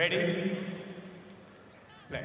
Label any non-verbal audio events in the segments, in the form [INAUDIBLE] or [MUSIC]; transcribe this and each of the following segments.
Ready? Play.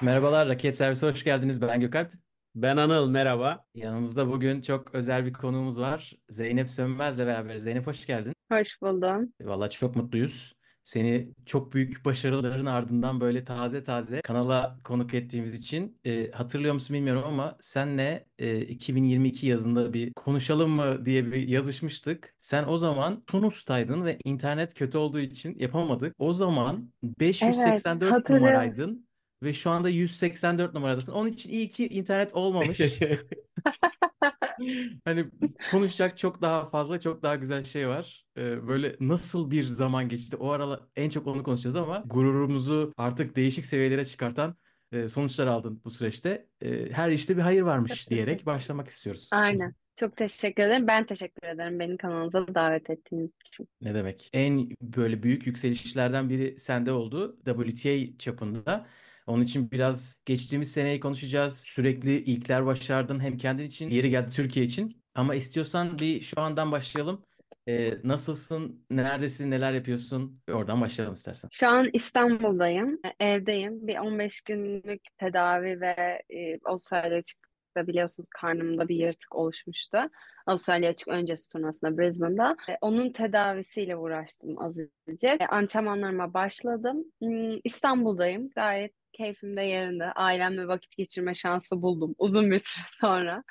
Merhabalar, Raket Servisi hoş geldiniz. Ben Gökalp. Ben Anıl, merhaba. Yanımızda bugün çok özel bir konuğumuz var. Zeynep Sönmez'le beraber. Zeynep hoş geldin. Hoş buldum. Vallahi çok mutluyuz. Seni çok büyük başarıların ardından böyle taze taze kanala konuk ettiğimiz için e, hatırlıyor musun bilmiyorum ama senle e, 2022 yazında bir konuşalım mı diye bir yazışmıştık. Sen o zaman Tunus'taydın ve internet kötü olduğu için yapamadık. O zaman Evet, 584 hatırlıyorum. numaraydın ve şu anda 184 numaradasın. Onun için iyi ki internet [LAUGHS] olmamış. [LAUGHS] [LAUGHS] Hani konuşacak çok daha fazla, çok daha güzel şey var. Ee, böyle nasıl bir zaman geçti? O aralar en çok onu konuşacağız ama gururumuzu artık değişik seviyelere çıkartan e, sonuçlar aldın bu süreçte. E, her işte bir hayır Çok varmış diyerek başlamak istiyoruz. Aynen. Çok teşekkür ederim. Ben teşekkür ederim beni kanalınıza davet ettiğiniz için. Ne demek? En böyle büyük yükselişlerden biri sende oldu. WTA çapında. Onun için biraz geçtiğimiz seneyi konuşacağız. Sürekli ilkler başardın hem kendin için, yeri geldi Türkiye için. Ama istiyorsan bir şu andan başlayalım. Ee, nasılsın? Neredesin? Neler yapıyorsun? Oradan başlayalım istersen. Şu an İstanbul'dayım. Evdeyim. Bir 15 günlük tedavi ve e, Avustralya açıkta biliyorsunuz karnımda bir yırtık oluşmuştu. Avustralya açık öncesi turnuvasında Brisbane'da. E, onun tedavisiyle uğraştım azıcık. E, antrenmanlarıma başladım. Hmm, İstanbul'dayım. Gayet keyfim de yerinde. Ailemle vakit geçirme şansı buldum uzun bir süre [LAUGHS] sonra.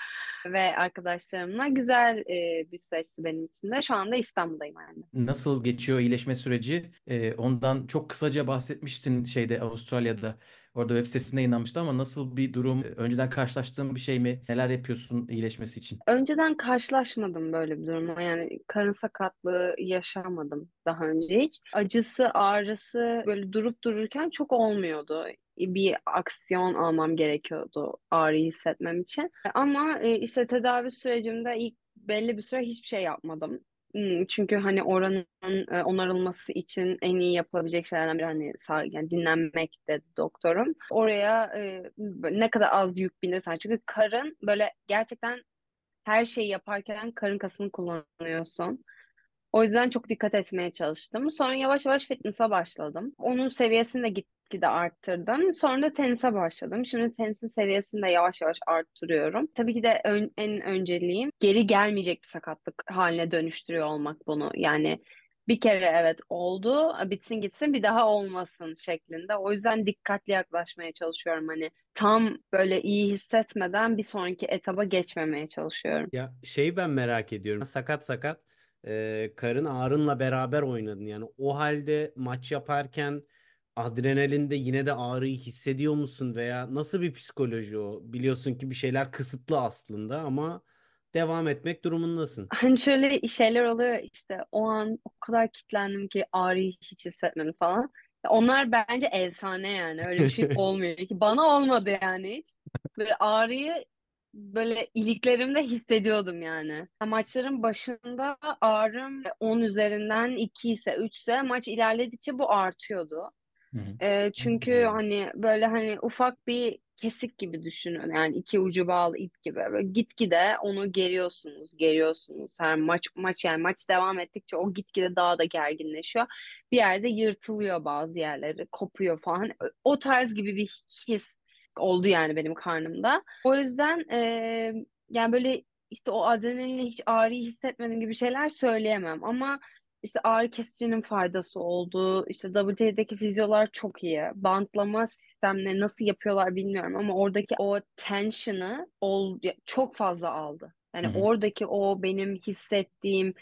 Ve arkadaşlarımla güzel e, bir süreçti benim için de. Şu anda İstanbul'dayım yani. Nasıl geçiyor iyileşme süreci? Ee, ondan çok kısaca bahsetmiştin şeyde Avustralya'da. Orada web sitesinde yayınlanmıştı ama nasıl bir durum? Önceden karşılaştığın bir şey mi? Neler yapıyorsun iyileşmesi için? Önceden karşılaşmadım böyle bir durumla. Yani karın sakatlığı yaşamadım daha önce hiç. Acısı, ağrısı böyle durup dururken çok olmuyordu. Bir aksiyon almam gerekiyordu ağrıyı hissetmem için. Ama e, işte tedavi sürecimde ilk belli bir süre hiçbir şey yapmadım. Çünkü hani oranın e, onarılması için en iyi yapılabilecek şeylerden biri hani sağ, yani dinlenmek dedi doktorum. Oraya e, ne kadar az yük binirsen çünkü karın böyle gerçekten her şeyi yaparken karın kasını kullanıyorsun. O yüzden çok dikkat etmeye çalıştım. Sonra yavaş yavaş fitness'a başladım. Onun seviyesini de gitgide arttırdım. Sonra da tenise başladım. Şimdi tenisin seviyesini de yavaş yavaş arttırıyorum. Tabii ki de ön- en önceliğim geri gelmeyecek bir sakatlık haline dönüştürüyor olmak bunu. Yani bir kere evet oldu, bitsin gitsin bir daha olmasın şeklinde. O yüzden dikkatli yaklaşmaya çalışıyorum. Hani tam böyle iyi hissetmeden bir sonraki etaba geçmemeye çalışıyorum. Ya şey ben merak ediyorum. Sakat sakat e, karın ağrınla beraber oynadın. Yani o halde maç yaparken adrenalinde yine de ağrıyı hissediyor musun veya nasıl bir psikoloji o? Biliyorsun ki bir şeyler kısıtlı aslında ama devam etmek durumundasın. [LAUGHS] Hani şöyle şeyler oluyor ya, işte o an o kadar kitlendim ki ağrıyı hiç hissetmedim falan. Onlar bence efsane yani öyle bir şey [LAUGHS] olmuyor ki bana olmadı yani hiç. Böyle ağrıyı böyle iliklerimde hissediyordum yani. Maçların başında ağrım 10 üzerinden 2 ise 3 ise maç ilerledikçe bu artıyordu. E, çünkü hani böyle hani ufak bir kesik gibi düşünün. Yani iki ucu bağlı ip gibi. Böyle gitgide onu geriyorsunuz, geriyorsunuz. Her maç maç yani maç devam ettikçe o gitgide daha da gerginleşiyor. Bir yerde yırtılıyor bazı yerleri, kopuyor falan. O tarz gibi bir his oldu yani benim karnımda. O yüzden e, yani böyle işte o adrenalinle hiç ağrıyı hissetmedim gibi şeyler söyleyemem. Ama işte ağrı kesicinin faydası oldu. İşte WTA'deki fizyolar çok iyi. Bantlama sistemleri nasıl yapıyorlar bilmiyorum ama oradaki o tension'ı ol, çok fazla aldı. Yani hı. oradaki o benim hissettiğim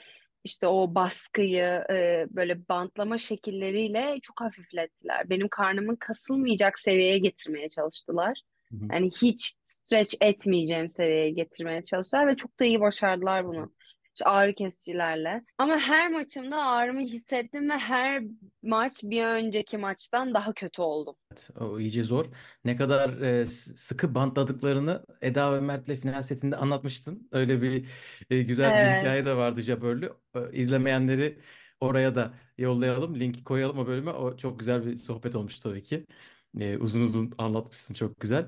işte o baskıyı e, böyle bantlama şekilleriyle çok hafiflettiler. Benim karnımın kasılmayacak seviyeye getirmeye çalıştılar. Hı hı. Yani hiç stretch etmeyeceğim seviyeye getirmeye çalıştılar ve çok da iyi başardılar bunu. İşte ağrı kesicilerle. Ama her maçımda ağrımı hissettim ve her maç bir önceki maçtan daha kötü oldum. O iyice zor. Ne kadar e, sıkı bantladıklarını Eda ve Mert'le final setinde anlatmıştın. Öyle bir e, güzel bir Evet. hikaye de vardı Jabber'lü. E, İzlemeyenleri oraya da yollayalım. Linki koyalım o bölüme. O çok güzel bir sohbet olmuş tabii ki. E, uzun uzun anlatmışsın çok güzel.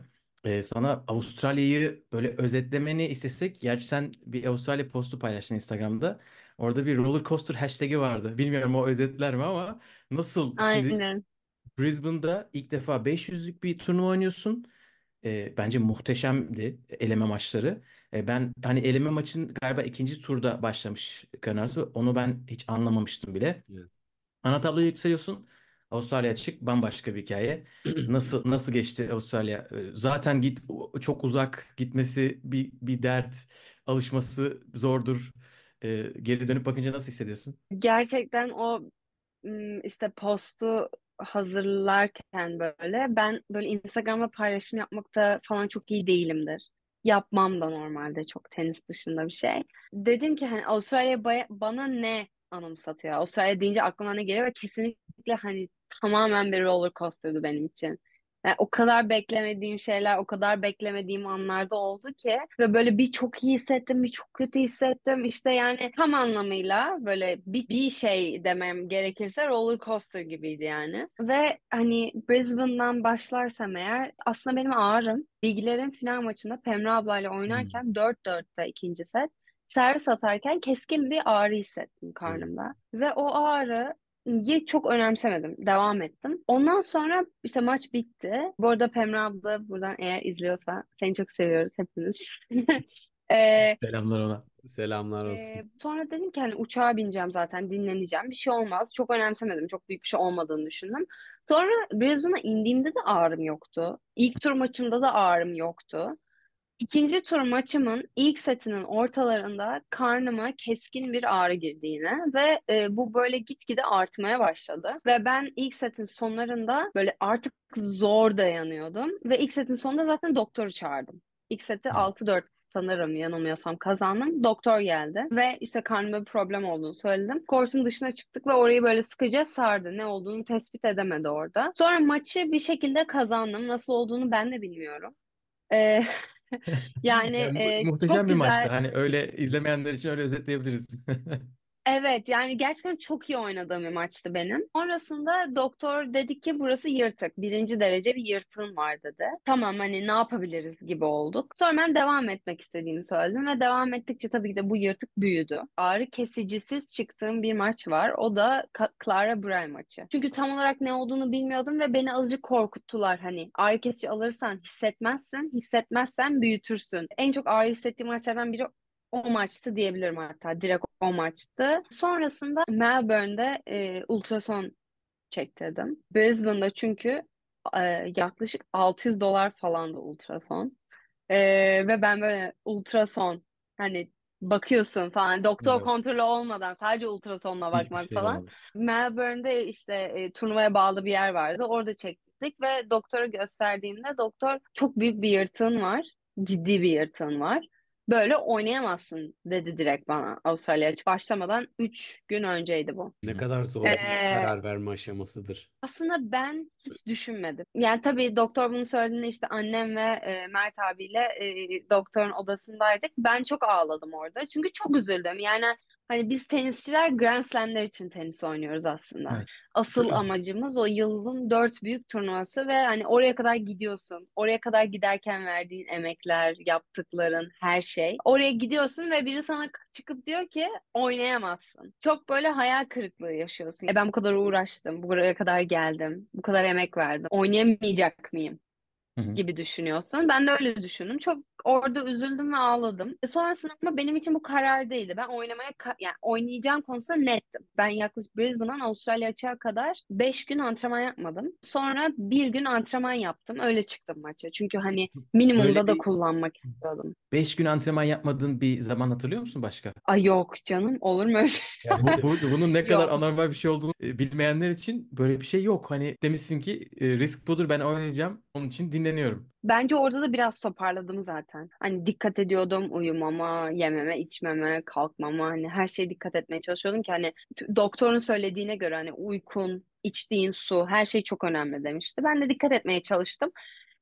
E, sana Avustralya'yı böyle özetlemeni istesek, gerçi sen bir Avustralya postu paylaştın Instagram'da. Orada bir roller coaster hashtag'i vardı. Bilmiyorum o özetler mi ama nasıl şimdi Aynen. Brisbane'da ilk defa 500'lük bir turnuva oynuyorsun. E, bence muhteşemdi eleme maçları. E, ben hani eleme maçın galiba ikinci turda başlamış Gunners. Onu ben hiç anlamamıştım bile. Evet. Ana tabloya yükseliyorsun. Avustralya açık bambaşka bir hikaye. [CLEARS THROAT] Nasıl nasıl geçti Avustralya? Zaten git çok uzak gitmesi bir bir dert. Alışması zordur. E, geri dönüp bakınca nasıl hissediyorsun? Gerçekten o işte postu hazırlarken böyle ben böyle Instagram'da paylaşım yapmakta falan çok iyi değilimdir. Yapmam da normalde çok tenis dışında bir şey. Dedim ki hani Avustralya bana ne anımsatıyor? Avustralya deyince aklıma ne geliyor ve kesinlikle hani tamamen bir roller coaster'dı benim için. Yani o kadar beklemediğim şeyler, o kadar beklemediğim anlarda oldu ki ve böyle bir çok iyi hissettim, bir çok kötü hissettim. İşte yani tam anlamıyla böyle bir, bir şey demem gerekirse roller coaster gibiydi yani. Ve hani Brisbane'dan başlarsam eğer aslında benim ağrım bilgilerin final maçında Pemra ablayla oynarken 4-4'te ikinci set servis atarken keskin bir ağrı hissettim karnımda. Ve o ağrı Ye çok önemsemedim. Devam ettim. Ondan sonra işte maç bitti. Bu arada Pemra abla buradan eğer izliyorsa seni çok seviyoruz hepimiz. [LAUGHS] Ee, Selamlar ona. Selamlar olsun. e, sonra dedim ki hani uçağa bineceğim zaten dinleneceğim. Bir şey olmaz. Çok önemsemedim. Çok büyük bir şey olmadığını düşündüm. Sonra Brisbane'a indiğimde de ağrım yoktu. İlk tur maçımda da ağrım yoktu. İkinci tur maçımın ilk setinin ortalarında karnıma keskin bir ağrı girdi yine ve e, bu böyle gitgide artmaya başladı. Ve ben ilk setin sonlarında böyle artık zor dayanıyordum ve ilk setin sonunda zaten doktoru çağırdım. İlk seti Hı. 6-4 sanırım yanılmıyorsam kazandım. Doktor geldi ve işte karnımda bir problem olduğunu söyledim. Kortun dışına çıktık ve orayı böyle sıkıca sardı. Ne olduğunu tespit edemedi orada. Sonra maçı bir şekilde kazandım. Nasıl olduğunu ben de bilmiyorum. Ee, [LAUGHS] yani Ya, mu- e, muhteşem çok bir maçtı. güzel. Hani öyle izlemeyenler için öyle özetleyebiliriz. [LAUGHS] Evet yani gerçekten çok iyi oynadığım bir maçtı benim. Sonrasında doktor dedi ki burası yırtık. Birinci derece bir yırtığın var dedi. Tamam hani ne yapabiliriz gibi olduk. Sonra ben devam etmek istediğimi söyledim ve devam ettikçe tabii ki de bu yırtık büyüdü. Ağrı kesicisiz çıktığım bir maç var. O da Clara Bray maçı. Çünkü tam olarak ne olduğunu bilmiyordum ve beni azıcık korkuttular. Hani ağrı kesici alırsan hissetmezsin, hissetmezsen büyütürsün. En çok ağrı hissettiğim maçlardan biri o maçtı diyebilirim hatta. Direkt o maçtı. Sonrasında Melbourne'de e, ultrason çektirdim. Brisbane'da çünkü e, yaklaşık 600 dolar falandı ultrason. E, ve ben böyle ultrason hani bakıyorsun falan doktor Evet. kontrolü olmadan sadece ultrasonla Hiçbir bakmak şey falan. olmadı. Melbourne'de işte e, turnuvaya bağlı bir yer vardı. Orada çektirdik ve doktora gösterdiğimde doktor çok büyük bir yırtığın var. Ciddi bir yırtığın var. Böyle oynayamazsın dedi direkt bana Avustralya açık başlamadan 3 gün önceydi bu. Ne kadar zor bir Ee, karar verme aşamasıdır. aslında ben hiç düşünmedim. Yani tabii doktor bunu söylediğinde işte annem ve e, Mert abiyle e, doktorun odasındaydık. Ben çok ağladım orada. Çünkü çok üzüldüm. Yani hani biz tenisçiler Grand Slam'ler için tenis oynuyoruz aslında. Evet. Asıl amacımız o yılın dört büyük turnuvası ve hani oraya kadar gidiyorsun. Oraya kadar giderken verdiğin emekler, yaptıkların, her şey. Oraya gidiyorsun ve biri sana çıkıp diyor ki oynayamazsın. Çok böyle hayal kırıklığı yaşıyorsun. E ben bu kadar uğraştım, buraya kadar geldim, bu kadar emek verdim. Oynayamayacak mıyım? Gibi düşünüyorsun. Ben de öyle düşündüm. Çok orada üzüldüm ve ağladım. E sonrasında ama benim için bu karar değildi. Ben oynamaya yani oynayacağım konusunda nettim. Ben yaklaşık Brisbane'dan Avustralya açığa kadar 5 gün antrenman yapmadım. Sonra bir gün antrenman yaptım. Öyle çıktım maça. Çünkü hani minimumda da bir kullanmak istiyordum. 5 gün antrenman yapmadığın bir zaman hatırlıyor musun başka? Ay yok canım olur mu öyle şey? Ya bu, bu- bunun ne [LAUGHS] kadar anormal bir şey olduğunu e, bilmeyenler için böyle bir şey yok. Hani demişsin ki e, risk budur ben oynayacağım. Onun için dinleniyorum. Bence orada da biraz toparladım zaten. Hani dikkat ediyordum uyumama, yememe, içmeme, kalkmama hani her şeye dikkat etmeye çalışıyordum ki hani doktorun söylediğine göre hani uykun, içtiğin su her şey çok önemli demişti. Ben de dikkat etmeye çalıştım.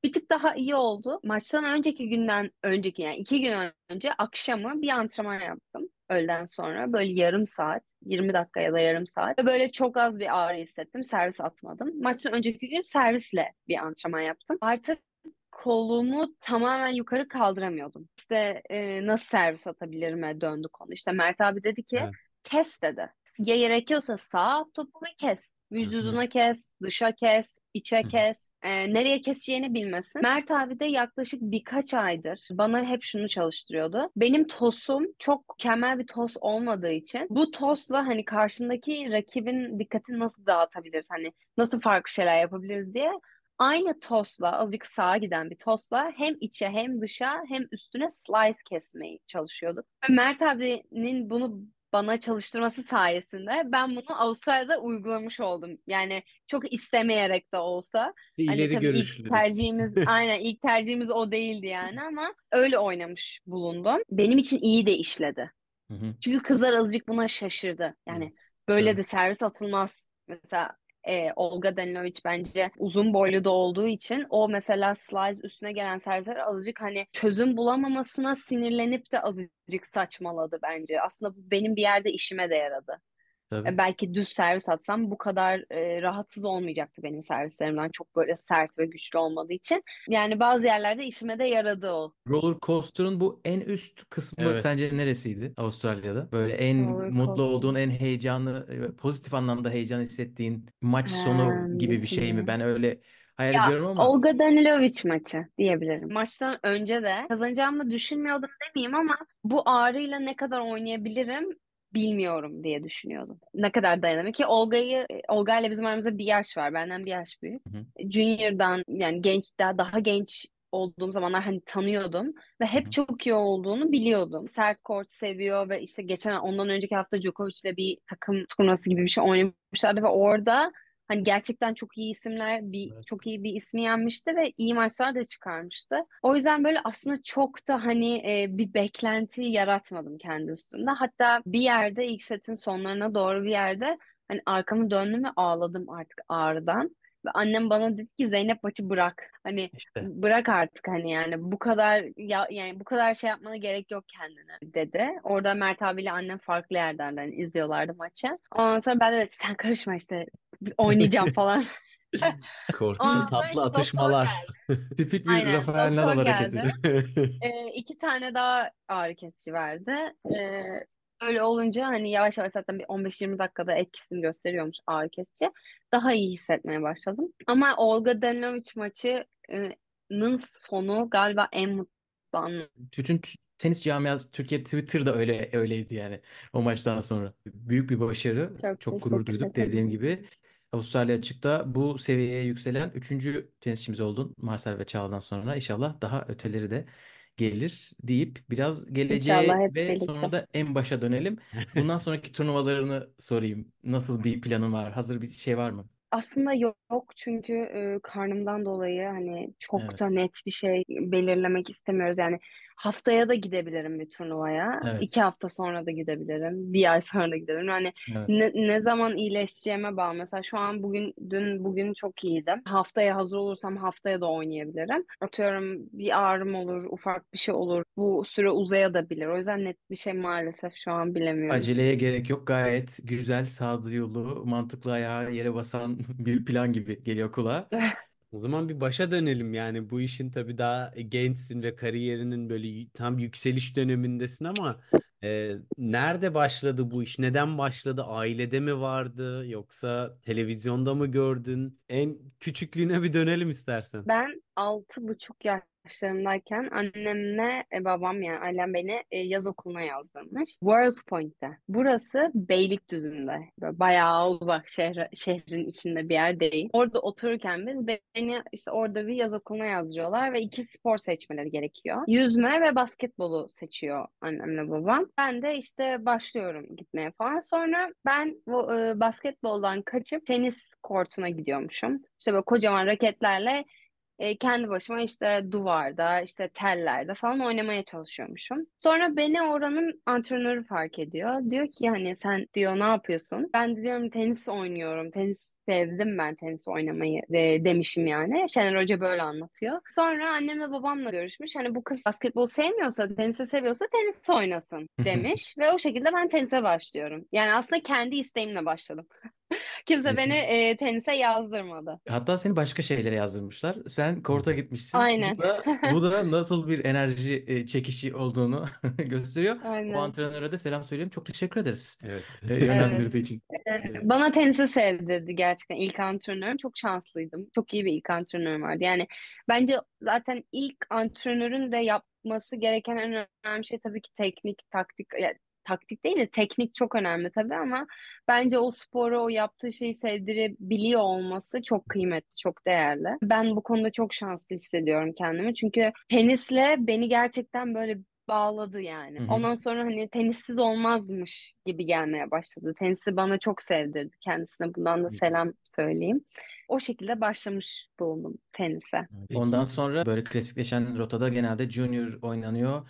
Bir tık daha iyi oldu. Maçtan önceki günden önceki yani iki gün önce akşamı bir antrenman yaptım. Öğleden sonra böyle yarım saat, 20 dakika ya da yarım saat. Ve böyle çok az bir ağrı hissettim. Servis atmadım. Maçtan önceki gün servisle bir antrenman yaptım. Artık kolumu tamamen yukarı kaldıramıyordum. İşte e, nasıl servis atabilirime döndü konu. İşte Mert abi dedi ki Evet. kes dedi. Ya gerekiyorsa sağa at topu ve kes. Vücuduna kes, dışa kes, içe hı. kes. Ee, nereye keseceğini bilmesin. Mert abi de yaklaşık birkaç aydır bana hep şunu çalıştırıyordu. Benim tosum çok mükemmel bir tos olmadığı için bu tosla hani karşındaki rakibin dikkatini nasıl dağıtabiliriz? Hani nasıl farklı şeyler yapabiliriz diye aynı tosla azıcık sağa giden bir tosla hem içe hem dışa hem üstüne slice kesmeyi çalışıyorduk. Ve Mert abinin bunu bana çalıştırması sayesinde ben bunu Avustralya'da uygulamış oldum. Yani çok istemeyerek de olsa. Bir Hani ileri ilk tercihimiz [LAUGHS] aynen ilk tercihimiz o değildi yani ama öyle oynamış bulundum. Benim için iyi de işledi. Hı hı. Çünkü kızlar azıcık buna şaşırdı. Yani böyle Tabii. de servis atılmaz. Mesela e, Olga Danilovic bence uzun boylu da olduğu için o mesela slice üstüne gelen servisler azıcık hani çözüm bulamamasına sinirlenip de azıcık saçmaladı bence. Aslında bu benim bir yerde işime de yaradı. Tabii. E, belki düz servis atsam bu kadar e, rahatsız olmayacaktı benim servislerimden çok böyle sert ve güçlü olmadığı için. Yani bazı yerlerde işime de yaradı o. Roller coaster'ın bu en üst kısmı Evet. sence neresiydi Avustralya'da? Böyle en Roller mutlu coaster. olduğun, en heyecanlı, e, pozitif anlamda heyecan hissettiğin maç sonu gibi bir şey mi? Ben öyle hayal Ya ediyorum ama Olga Danilovic maçı diyebilirim. Maçtan önce de kazanacağımı düşünmüyordum demeyeyim ama bu ağrıyla ne kadar oynayabilirim bilmiyorum diye düşünüyordum. Ne kadar dayanamıyorum ki Olga'yı Olga ile bizim aramızda bir yaş var. Benden bir yaş büyük. Hı Junior'dan yani genç daha daha genç olduğum zamanlar hani tanıyordum ve hep hı. çok iyi olduğunu biliyordum. Sert kort seviyor ve işte geçen ondan önceki hafta Djokovic'le bir takım turnuvası gibi bir şey oynamışlardı ve orada Hani gerçekten çok iyi isimler, bir Evet. çok iyi bir ismi yenmişti ve iyi maçlar da çıkarmıştı. O yüzden böyle aslında çok da hani e, bir beklenti yaratmadım kendi üstümde. Hatta bir yerde ilk setin sonlarına doğru bir yerde hani arkamı döndüm ve ağladım artık ağrıdan. Annem bana dedi ki Zeynep maçı bırak. Hani işte bırak artık hani yani bu kadar ya yani bu kadar şey yapmana gerek yok kendine dedi. Orada Mert abiyle annem farklı yerlerden izliyorlardı maçı. Ondan sonra ben de sen karışma işte oynayacağım [LAUGHS] falan. Ondan sonra Tatlı işte doktor atışmalar. [LAUGHS] tipik bir Aynen Rafael doktor Nadal hareketi. geldi. [LAUGHS] Ee, iki tane daha ağrı kesici verdi. Ee, öyle olunca hani yavaş yavaş zaten bir 15-20 dakikada etkisini gösteriyormuş ağrı kesici. Daha iyi hissetmeye başladım. Ama Olga Danilovic maçının sonu galiba en mutlu anım. Bütün t- tenis camiası Türkiye Twitter'da öyle öyleydi yani o maçtan sonra. Büyük bir başarı. Çok Çok gurur duyduk ederim. dediğim gibi. Avustralya açıkta bu seviyeye yükselen üçüncü tenisçimiz oldun Marcel ve Çağla'dan sonra. İnşallah daha öteleri de gelir deyip biraz İnşallah geleceğe hep ve birlikte. sonra da en başa dönelim. Bundan sonraki turnuvalarını sorayım. Nasıl bir planın var? Hazır bir şey var mı? Aslında yok çünkü e, karnımdan dolayı hani çok da Evet. net bir şey belirlemek istemiyoruz. Yani haftaya da gidebilirim bir turnuvaya. Evet. iki hafta sonra da gidebilirim. Bir ay sonra da gidebilirim. Yani Evet. ne, ne zaman iyileşeceğime bağlı. Mesela şu an bugün, dün, bugün çok iyiydim. Haftaya hazır olursam haftaya da oynayabilirim. Atıyorum bir ağrım olur, ufak bir şey olur. Bu süre uzayabilir. O yüzden net bir şey maalesef şu an bilemiyorum. Aceleye gerek yok. Gayet güzel, sağduyulu, mantıklı ayağa yere basan [LAUGHS] bir plan gibi geliyor kulağa. [LAUGHS] O zaman bir başa dönelim yani bu işin tabii daha gençsin ve kariyerinin böyle tam yükseliş dönemindesin ama e, nerede başladı bu iş? Neden başladı? Ailede mi vardı yoksa televizyonda mı gördün? En küçüklüğüne bir dönelim istersen. Ben altı buçuk yaşlarımdayken annemle e, babam yani ailem beni e, yaz okuluna yazdırmış. World Point'te. Burası Beylikdüzü'nde. Böyle bayağı uzak şehre, şehrin içinde bir yer değil. Orada otururken biz beni işte orada bir yaz okuluna yazdırıyorlar ve iki spor seçmeleri gerekiyor. Yüzme ve basketbolu seçiyor annemle babam. Ben de işte başlıyorum gitmeye falan. Sonra ben bu e, basketboldan kaçıp tenis kortuna gidiyormuşum. İşte böyle kocaman raketlerle e, kendi başıma işte duvarda, işte tellerde falan oynamaya çalışıyormuşum. Sonra beni oranın antrenörü fark ediyor. Diyor ki hani sen diyor ne yapıyorsun? Ben diyorum tenis oynuyorum. Tenis sevdim ben tenis oynamayı de, demişim yani. Şener Hoca böyle anlatıyor. Sonra annemle babamla görüşmüş. Hani bu kız basketbol sevmiyorsa, tenisi seviyorsa tenis oynasın demiş. Ve o şekilde ben tenise başlıyorum. Yani aslında kendi isteğimle başladım. [LAUGHS] Kimse beni e, tenise yazdırmadı. Hatta seni başka şeylere yazdırmışlar. Sen korta gitmişsin. Aynen. Bu da [LAUGHS] bu da nasıl bir enerji e, çekişi olduğunu [LAUGHS] gösteriyor. O Aynen. antrenöre de selam söyleyeyim. Çok teşekkür ederiz. Evet. e, [LAUGHS] yönlendirdiği için. Bana tenisi sevdirdi gerçekten ilk antrenörüm. Çok şanslıydım. Çok iyi bir ilk antrenörüm vardı. Yani bence zaten ilk antrenörün de yapması gereken en önemli şey tabii ki teknik, taktik. ya taktik değil de teknik çok önemli tabii ama bence o sporu, o yaptığı şeyi sevdirebiliyor olması çok kıymetli, çok değerli. Ben bu konuda çok şanslı hissediyorum kendimi. Çünkü tenisle beni gerçekten böyle bağladı yani. Hı hı. Ondan sonra hani tenissiz olmazmış gibi gelmeye başladı. Tenisi bana çok sevdirdi. Kendisine bundan da selam söyleyeyim. O şekilde başlamış bulundum tenise. Peki. Ondan sonra böyle klasikleşen rotada genelde junior oynanıyor.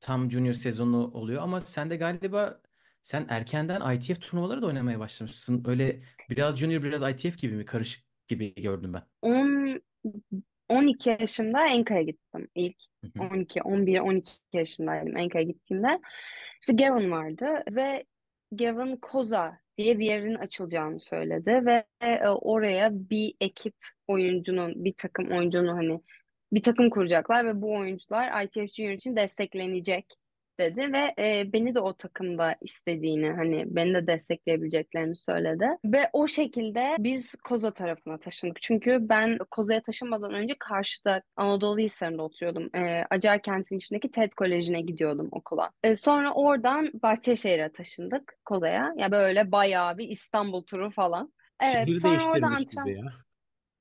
Tam junior sezonu oluyor ama sen de galiba sen erkenden ITF turnuvaları da oynamaya başlamışsın. Öyle biraz junior biraz ITF gibi mi? Karışık gibi gördüm ben. 10 12 yaşımda Enka'ya gittim ilk. Hı hı. 12, 11, 12 yaşındaydım Enka'ya gittiğimde. İşte Gavin vardı ve Gavin Koza diye bir yerin açılacağını söyledi ve e, oraya bir ekip oyuncunun, bir takım oyuncunun hani bir takım kuracaklar ve bu oyuncular ITF Junior için desteklenecek dedi ve e, beni de o takımda istediğini hani beni de destekleyebileceklerini söyledi. Ve o şekilde biz Koza tarafına taşındık. Çünkü ben Koza'ya taşınmadan önce karşıda Anadolu Hisarı'nda oturuyordum. E, Acar kentin içindeki TED Koleji'ne gidiyordum okula. E, sonra oradan Bahçeşehir'e taşındık Koza'ya. Ya böyle bayağı bir İstanbul turu falan. Evet Şehir sonra orada gibi ya.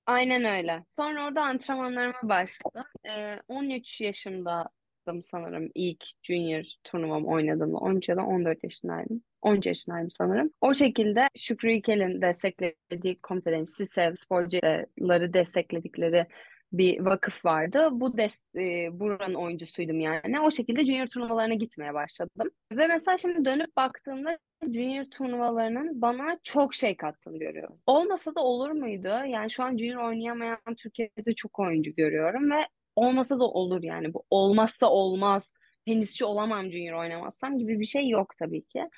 Aynen öyle. Sonra orada antrenmanlarıma başladım. Ee, 13 yaşımdaydım sanırım ilk junior turnuvam oynadığımda. 13 ya da 14 yaşındaydım. 13 yaşındaydım sanırım. O şekilde Şükrü İlkel'in desteklediği komitelerin, SİSEV sporcuları destekledikleri bir vakıf vardı. Bu des e, buranın oyuncusuydum yani. O şekilde junior turnuvalarına gitmeye başladım. Ve mesela şimdi dönüp baktığımda junior turnuvalarının bana çok şey kattığını görüyorum. Olmasa da olur muydu? Yani şu an junior oynayamayan Türkiye'de çok oyuncu görüyorum ve olmasa da olur yani. Bu olmazsa olmaz. Tenisçi olamam junior oynamazsam gibi bir şey yok tabii ki.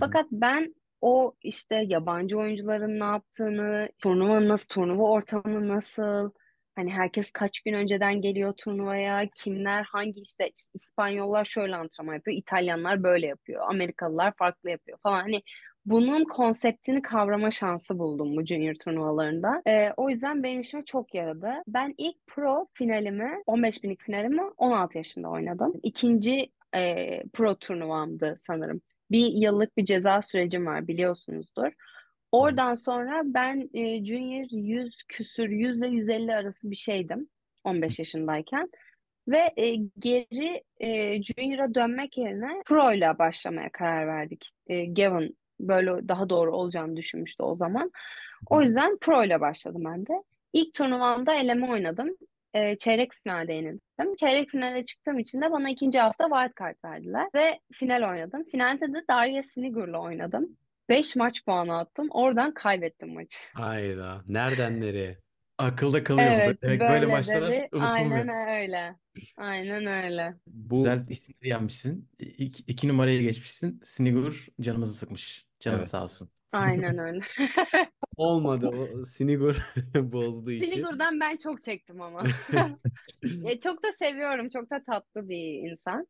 Fakat ben o işte yabancı oyuncuların ne yaptığını, turnuva nasıl, turnuva ortamı nasıl, hani herkes kaç gün önceden geliyor turnuvaya, kimler hangi işte İspanyollar şöyle antrenman yapıyor, İtalyanlar böyle yapıyor, Amerikalılar farklı yapıyor falan. Hani bunun konseptini kavrama şansı buldum bu junior turnuvalarında. Ee, o yüzden benim işime çok yaradı. Ben ilk pro finalimi, 15 binlik finalimi 16 yaşında oynadım. İkinci e, pro turnuvamdı sanırım. Bir yıllık bir ceza sürecim var biliyorsunuzdur. Oradan sonra ben e, junior 100 küsür, 100 ile 150 arası bir şeydim 15 yaşındayken. Ve e, geri e, junior'a dönmek yerine pro ile başlamaya karar verdik. E, Gavin böyle daha doğru olacağını düşünmüştü o zaman. O yüzden pro ile başladım ben de. İlk turnuvamda eleme oynadım. E, çeyrek finalde yenildim. Çeyrek finale çıktığım için de bana ikinci hafta wild card verdiler. Ve final oynadım. Finalde de Darya Sinigur'la oynadım. 5 maç puanı attım. Oradan kaybettim maçı. Hayda. Nereden nereye? Akılda kalıyor bu. Evet, Demek böyle böyle maçlar dedi. unutulmuyor. Aynen öyle. Aynen öyle. Bu Güzel isimleri yenmişsin. İki, iki numaraya geçmişsin. Sinigur canımızı sıkmış. Canın Evet. sağ olsun. Aynen öyle. [LAUGHS] olmadı. O Sinigur [LAUGHS] bozduğu işi. Siligur'dan ben çok çektim ama. [LAUGHS] E, çok da seviyorum. Çok da tatlı bir insan.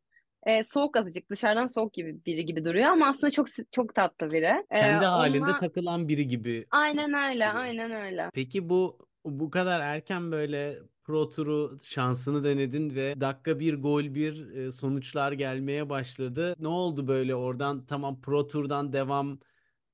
E, soğuk azıcık. Dışarıdan soğuk gibi biri gibi duruyor ama aslında çok çok tatlı biri. E, Kendi halinde onunla- takılan biri gibi. Aynen öyle. Aynen öyle. Peki bu bu kadar erken böyle pro turu şansını denedin ve dakika bir gol bir e, sonuçlar gelmeye başladı. Ne oldu böyle oradan tamam pro turdan devam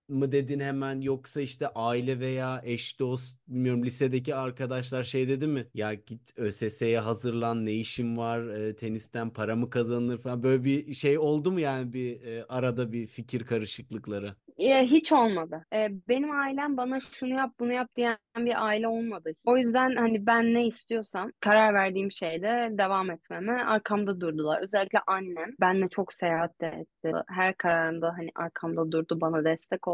mı dedin hemen yoksa işte aile veya eş dost bilmiyorum lisedeki arkadaşlar şey dedi mi? Ya git ÖSS'ye hazırlan ne işin var e, tenisten para mı kazanılır falan böyle bir şey oldu mu yani bir e, arada bir fikir karışıklıkları? E, hiç olmadı. E, benim ailem bana şunu yap bunu yap diyen bir aile olmadı. O yüzden hani ben ne istiyorsam karar verdiğim şeyde devam etmeme arkamda durdular. Özellikle annem benle çok seyahat etti. Her kararımda hani arkamda durdu, bana destek oldu.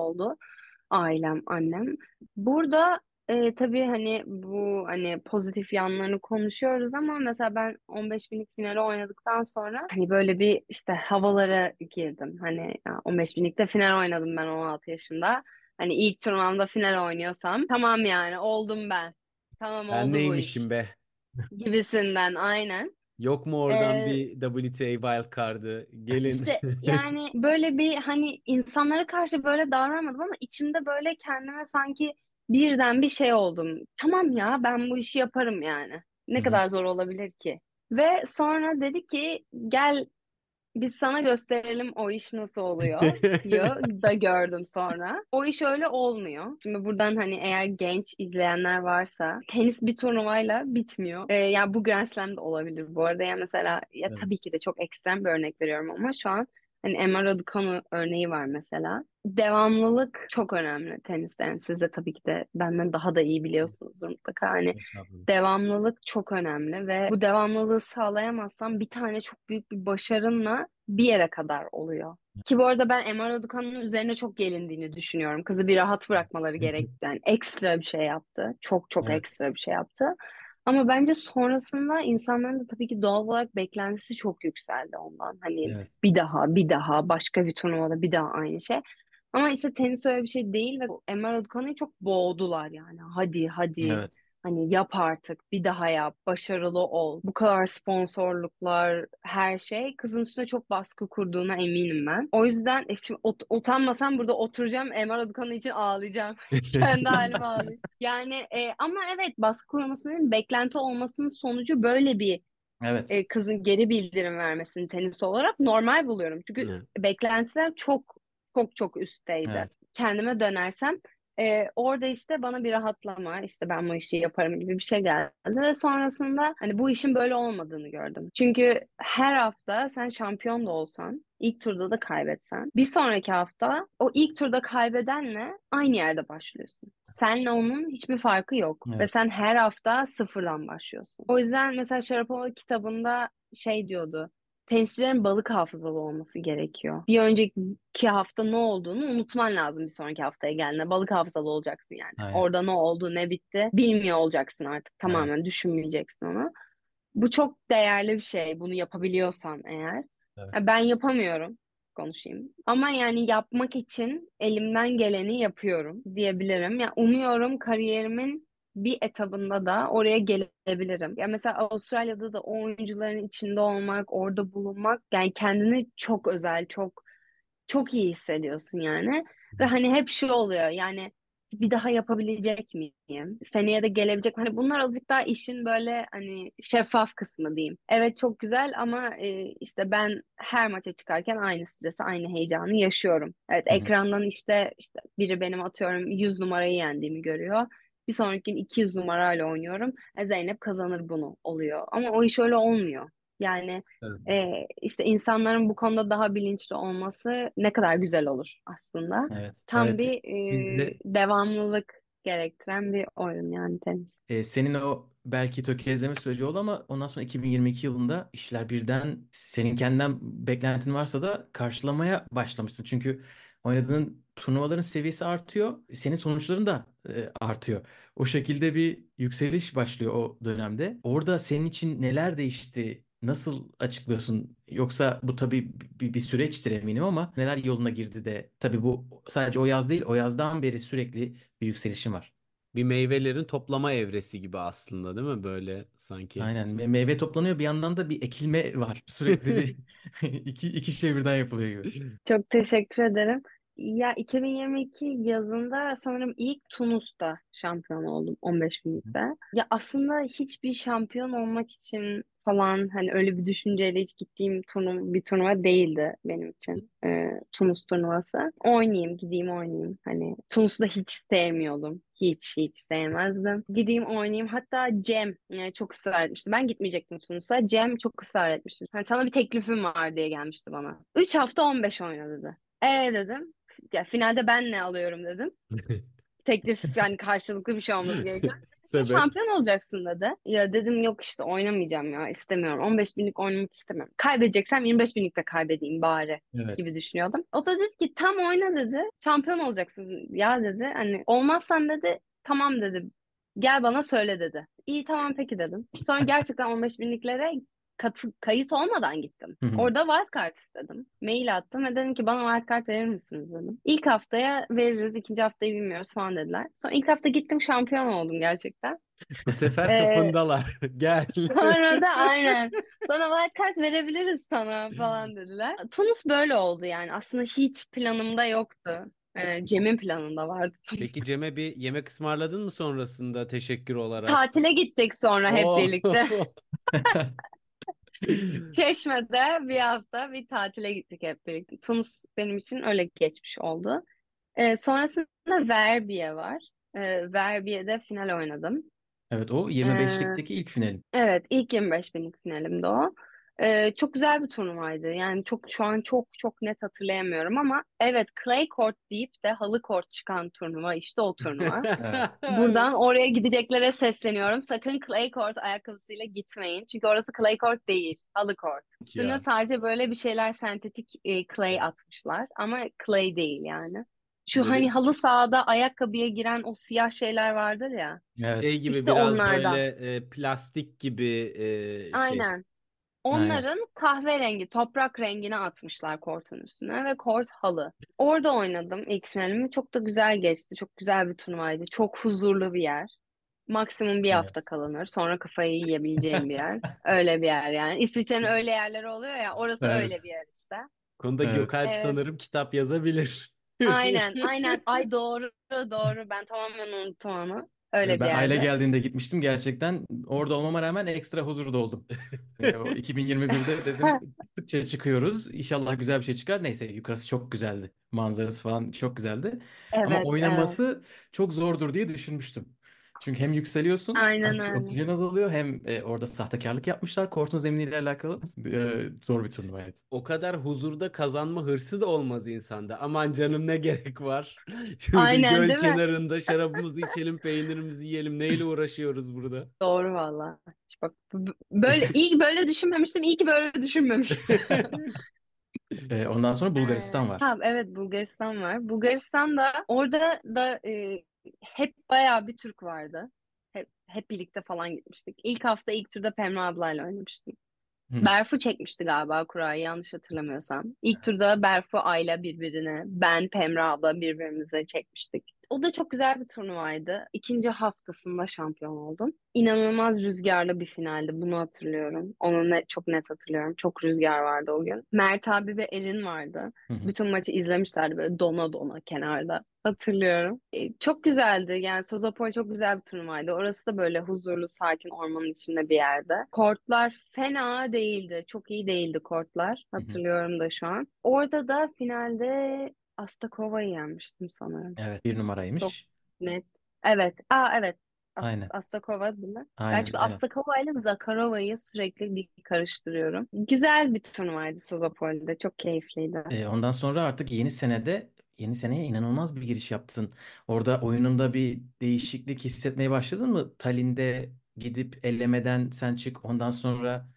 Ailem, annem. Burada e, tabii hani bu hani pozitif yanlarını konuşuyoruz ama mesela ben 15 binlik finale oynadıktan sonra hani böyle bir işte havalara girdim. Hani ya 15 binlikte final oynadım ben 16 yaşında. Hani ilk turnuvamda final oynuyorsam tamam yani oldum ben. Tamam Ben oldu bu neymişim iş be? gibisinden aynen. Yok mu oradan Ee, bir WTA wild card'ı? Gelin. işte [LAUGHS] yani böyle bir hani insanlara karşı böyle davranmadım ama içimde böyle kendime sanki birden bir şey oldum. Tamam ya ben bu işi yaparım yani. Ne Hı hı. kadar zor olabilir ki? Ve sonra dedi ki gel biz sana gösterelim o iş nasıl oluyor. [LAUGHS] Yo da gördüm sonra. O iş öyle olmuyor. Şimdi buradan hani eğer genç izleyenler varsa tenis bir turnuvayla bitmiyor. Ee, yani bu Grand Slam'de olabilir bu arada. Yani mesela ya Evet. tabii ki de çok ekstrem bir örnek veriyorum ama şu an hani Emma Raducanu örneği var mesela. Devamlılık çok önemli teniste. Yani siz de tabii ki de benden daha da iyi biliyorsunuzdur mutlaka. Hani. Devamlılık çok önemli ve bu devamlılığı sağlayamazsan bir tane çok büyük bir başarınla bir yere kadar oluyor. Ki bu arada ben Emma Raducanu'nun üzerine çok gelindiğini düşünüyorum. Kızı bir rahat bırakmaları gerek. Yani ekstra bir şey yaptı. Çok çok Evet. ekstra bir şey yaptı. Ama bence sonrasında insanların da tabii ki doğal olarak beklentisi çok yükseldi ondan. Hani Evet. bir daha, bir daha, başka bir turnuvada bir daha aynı şey. Ama işte tenis öyle bir şey değil ve Emma Raducanu'yu çok boğdular yani. Hadi, hadi. Evet. Hani yap artık, bir daha yap, başarılı ol. Bu kadar sponsorluklar, her şey kızın üstüne çok baskı kurduğuna eminim ben. O yüzden e, şimdi ut- utanmasam burada oturacağım, Emma Raducanu için ağlayacağım. [LAUGHS] Kendi halime ağlayayım. Yani e, ama evet baskı kurmasının beklenti olmasının sonucu böyle bir Evet. e, kızın geri bildirim vermesini tenis olarak normal buluyorum. Çünkü Evet. beklentiler çok çok çok üstteydi. Evet. Kendime dönersem e, orada işte bana bir rahatlama işte ben bu işi yaparım gibi bir şey geldi ve sonrasında hani bu işin böyle olmadığını gördüm. Çünkü her hafta sen şampiyon da olsan ilk turda da kaybetsen bir sonraki hafta o ilk turda kaybedenle aynı yerde başlıyorsun. Senle onun hiçbir farkı yok ve Evet. sen her hafta sıfırdan başlıyorsun. O yüzden mesela Sharapova kitabında şey diyordu. Tenisçilerin balık hafızalı olması gerekiyor. Bir önceki hafta ne olduğunu unutman lazım bir sonraki haftaya geldiğinde. Balık hafızalı olacaksın yani. Aynen. Orada ne oldu, ne bitti bilmiyor olacaksın artık. Evet. Tamamen düşünmeyeceksin onu. Bu çok değerli bir şey. Bunu yapabiliyorsan eğer. Evet. Ben yapamıyorum konuşayım. Ama yani yapmak için elimden geleni yapıyorum diyebilirim. Ya umuyorum kariyerimin bir etabında da oraya gelebilirim. Ya mesela Avustralya'da da o oyuncuların içinde olmak, orada bulunmak yani kendini çok özel, çok çok iyi hissediyorsun yani. Ve hani hep şu oluyor yani bir daha yapabilecek miyim? Seneye de gelebilecek? Hani bunlar azıcık daha işin böyle hani şeffaf kısmı diyeyim. Evet çok güzel ama e, işte ben her maça çıkarken aynı stresi, aynı heyecanı yaşıyorum. Evet Hı hı. ekrandan işte işte biri benim atıyorum 100 numarayı yendiğimi görüyor. Bir sonraki gün 200 numarayla oynuyorum. E, Zeynep kazanır bunu oluyor. Ama o iş öyle olmuyor. Yani Evet. e, işte insanların bu konuda daha bilinçli olması ne kadar güzel olur aslında. Evet. Tam Evet. bir e, de devamlılık gerektiren bir oyun yani tenis. e, senin o belki tökezleme süreci oldu ama ondan sonra 2022 yılında işler birden senin kendinden beklentin varsa da karşılamaya başlamışsın. Çünkü oynadığın turnuvaların seviyesi artıyor. Senin sonuçların da e, artıyor. O şekilde bir yükseliş başlıyor o dönemde. Orada senin için neler değişti? Nasıl açıklıyorsun? Yoksa bu tabii bir, bir süreçtir eminim ama neler yoluna girdi de tabii bu sadece o yaz değil, o yazdan beri sürekli bir yükselişin var. Bir meyvelerin toplama evresi gibi aslında değil mi? Böyle sanki. Aynen. Me- Meyve toplanıyor bir yandan da bir ekilme var. Sürekli [LAUGHS] [LAUGHS] iki, iki şey birden yapılıyor gibi. [LAUGHS] Çok teşekkür ederim. Ya 2022 yazında sanırım ilk Tunus'ta şampiyon oldum 15 binlikte. Ya aslında hiçbir şampiyon olmak için falan hani öyle bir düşünceyle hiç gittiğim turnuva, bir turnuva değildi benim için. Ee, Tunus turnuvası. Oynayayım, gideyim oynayayım. Hani Tunus'u da hiç sevmiyordum. Hiç hiç sevmezdim. Gideyim oynayayım. Hatta Cem e, çok ısrar etmişti. Ben gitmeyecektim Tunus'a. Cem çok ısrar etmişti. Hani sana bir teklifim var diye gelmişti bana. 3 hafta 15 oyna dedi. E dedim. Ya finalde ben ne alıyorum dedim. [LAUGHS] Teklif yani karşılıklı bir şey olması gerekiyor. [LAUGHS] Sen Sebep. şampiyon olacaksın dedi. Ya dedim yok işte oynamayacağım ya istemiyorum. 15 binlik oynamak istemiyorum. Kaybedeceksem 25 binlikte kaybedeyim bari Evet. gibi düşünüyordum. O da dedi ki tam oyna dedi. Şampiyon olacaksın ya dedi. Hani olmazsan dedi tamam dedi. Gel bana söyle dedi. İyi tamam peki dedim. Sonra gerçekten 15 binliklere katı, kayıt olmadan gittim. Hı hı. Orada wildcard istedim. Mail attım ve dedim ki bana wildcard verir misiniz dedim. İlk haftaya veririz, ikinci haftayı bilmiyoruz falan dediler. Sonra ilk hafta gittim şampiyon oldum gerçekten. [LAUGHS] Bu sefer Ee, kapındalar. [LAUGHS] Gel. Sonra da [LAUGHS] aynen. Sonra wildcard verebiliriz sana falan dediler. Tunus böyle oldu yani. Aslında hiç planımda yoktu. Ee, Cem'in planında vardı. Peki Cem'e bir yemek ısmarladın mı sonrasında teşekkür olarak? Tatile gittik sonra hep Oo. birlikte. Çeşme'de bir hafta bir tatile gittik hep birlikte. Tunus benim için öyle geçmiş oldu. Ee, sonrasında Verbiye var. Ee, Verbiye'de final oynadım. Evet o 25'likteki ilk finalim. Evet, ilk 25 binlik finalimde o. Ee, çok güzel bir turnuvaydı. Yani çok şu an çok çok net hatırlayamıyorum ama evet clay court deyip de halı court çıkan turnuva işte o turnuva. [LAUGHS] Evet. Buradan oraya gideceklere sesleniyorum. Sakın clay court ayakkabısıyla gitmeyin. Çünkü orası clay court değil, halı court. Üstüne Ya. sadece böyle bir şeyler sentetik e, clay atmışlar ama clay değil yani. Şu hani halı sahada ayakkabıya giren o siyah şeyler vardır ya. Evet. Şey gibi İşte biraz onlardan. böyle e, plastik gibi e, şey. Aynen. Onların kahverengi, toprak rengini atmışlar kortun üstüne ve kort halı. Orada oynadım ilk finalimi. Çok da güzel geçti. Çok güzel bir turnuvaydı. Çok huzurlu bir yer. Maksimum bir Evet. hafta kalınır. Sonra kafayı yiyebileceğim bir yer. [LAUGHS] Öyle bir yer yani. İsviçre'nin öyle yerleri oluyor ya. Orası Evet. öyle bir yer işte. Konuda Evet. Gökalp Evet. sanırım kitap yazabilir. Aynen, [LAUGHS] aynen. Ay doğru, doğru. Ben tamamen unuttum onu. Öyle bir Ben aile yerde. geldiğinde gitmiştim gerçekten. Orada olmama rağmen ekstra huzurda oldum. Ee, [LAUGHS] o [LAUGHS] 2021'de dedim gittikçe çıkıyoruz. İnşallah güzel bir şey çıkar. Neyse yukarısı çok güzeldi. Manzarası falan çok güzeldi. Ama Evet, evet. oynaması çok zordur diye düşünmüştüm. Çünkü hem yükseliyorsun, Aynen öyle. oksijen azalıyor hem e, orada sahtekarlık yapmışlar. Kortun zeminiyle alakalı [LAUGHS] e, zor bir turnuvaydı. O kadar huzurda kazanma hırsı da olmaz insanda. Aman canım ne gerek var? [LAUGHS] Şurada Aynen, göl değil mi? kenarında şarabımızı içelim, peynirimizi yiyelim. Neyle uğraşıyoruz burada? Doğru valla. Hiç Bak b- böyle ilk böyle düşünmemiştim. İyi ki böyle düşünmemiştim. [LAUGHS] E, ondan sonra Bulgaristan var. Ha, evet Bulgaristan var. Bulgaristan da orada da e, hep bayağı bir Türk vardı. Hep, hep birlikte falan gitmiştik. İlk hafta ilk turda Pemra ablayla oynamıştım. Hı. Berfu çekmişti galiba kurayı yanlış hatırlamıyorsam. İlk turda Berfu Ayla birbirine, ben Pemra abla birbirimize çekmiştik. O da çok güzel bir turnuvaydı. İkinci haftasında şampiyon oldum. İnanılmaz rüzgarlı bir finaldi. Bunu hatırlıyorum. Onu net, çok net hatırlıyorum. Çok rüzgar vardı o gün. Mert abi ve Erin vardı. Hı hı. Bütün maçı izlemişlerdi böyle dona dona kenarda. Hatırlıyorum. E, çok güzeldi. Yani Sozopol çok güzel bir turnuvaydı. Orası da böyle huzurlu, sakin ormanın içinde bir yerde. Kortlar fena değildi. Çok iyi değildi kortlar. Hatırlıyorum da şu an. Orada da finalde Astakova'yı yenmiştim sanırım. Evet bir numaraymış. Çok net. Evet. Aa evet. As Aynen. Astakova değil mi? Ben Aynen, çünkü aynen. Astakova ile Zakarova'yı sürekli bir karıştırıyorum. Güzel bir turnuvaydı Sozopol'de. Çok keyifliydi. E, ondan sonra artık yeni senede yeni seneye inanılmaz bir giriş yaptın. Orada oyununda bir değişiklik hissetmeye başladın mı? Tallinn'de gidip ellemeden sen çık. Ondan sonra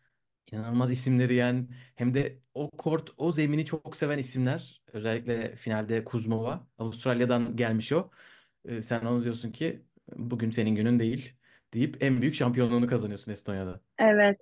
inanılmaz isimleri yen hem de o kort, o zemini çok seven isimler. Özellikle finalde Kuzmova. Avustralya'dan gelmiş o. E, sen onu diyorsun ki bugün senin günün değil deyip en büyük şampiyonluğunu kazanıyorsun Estonya'da. Evet.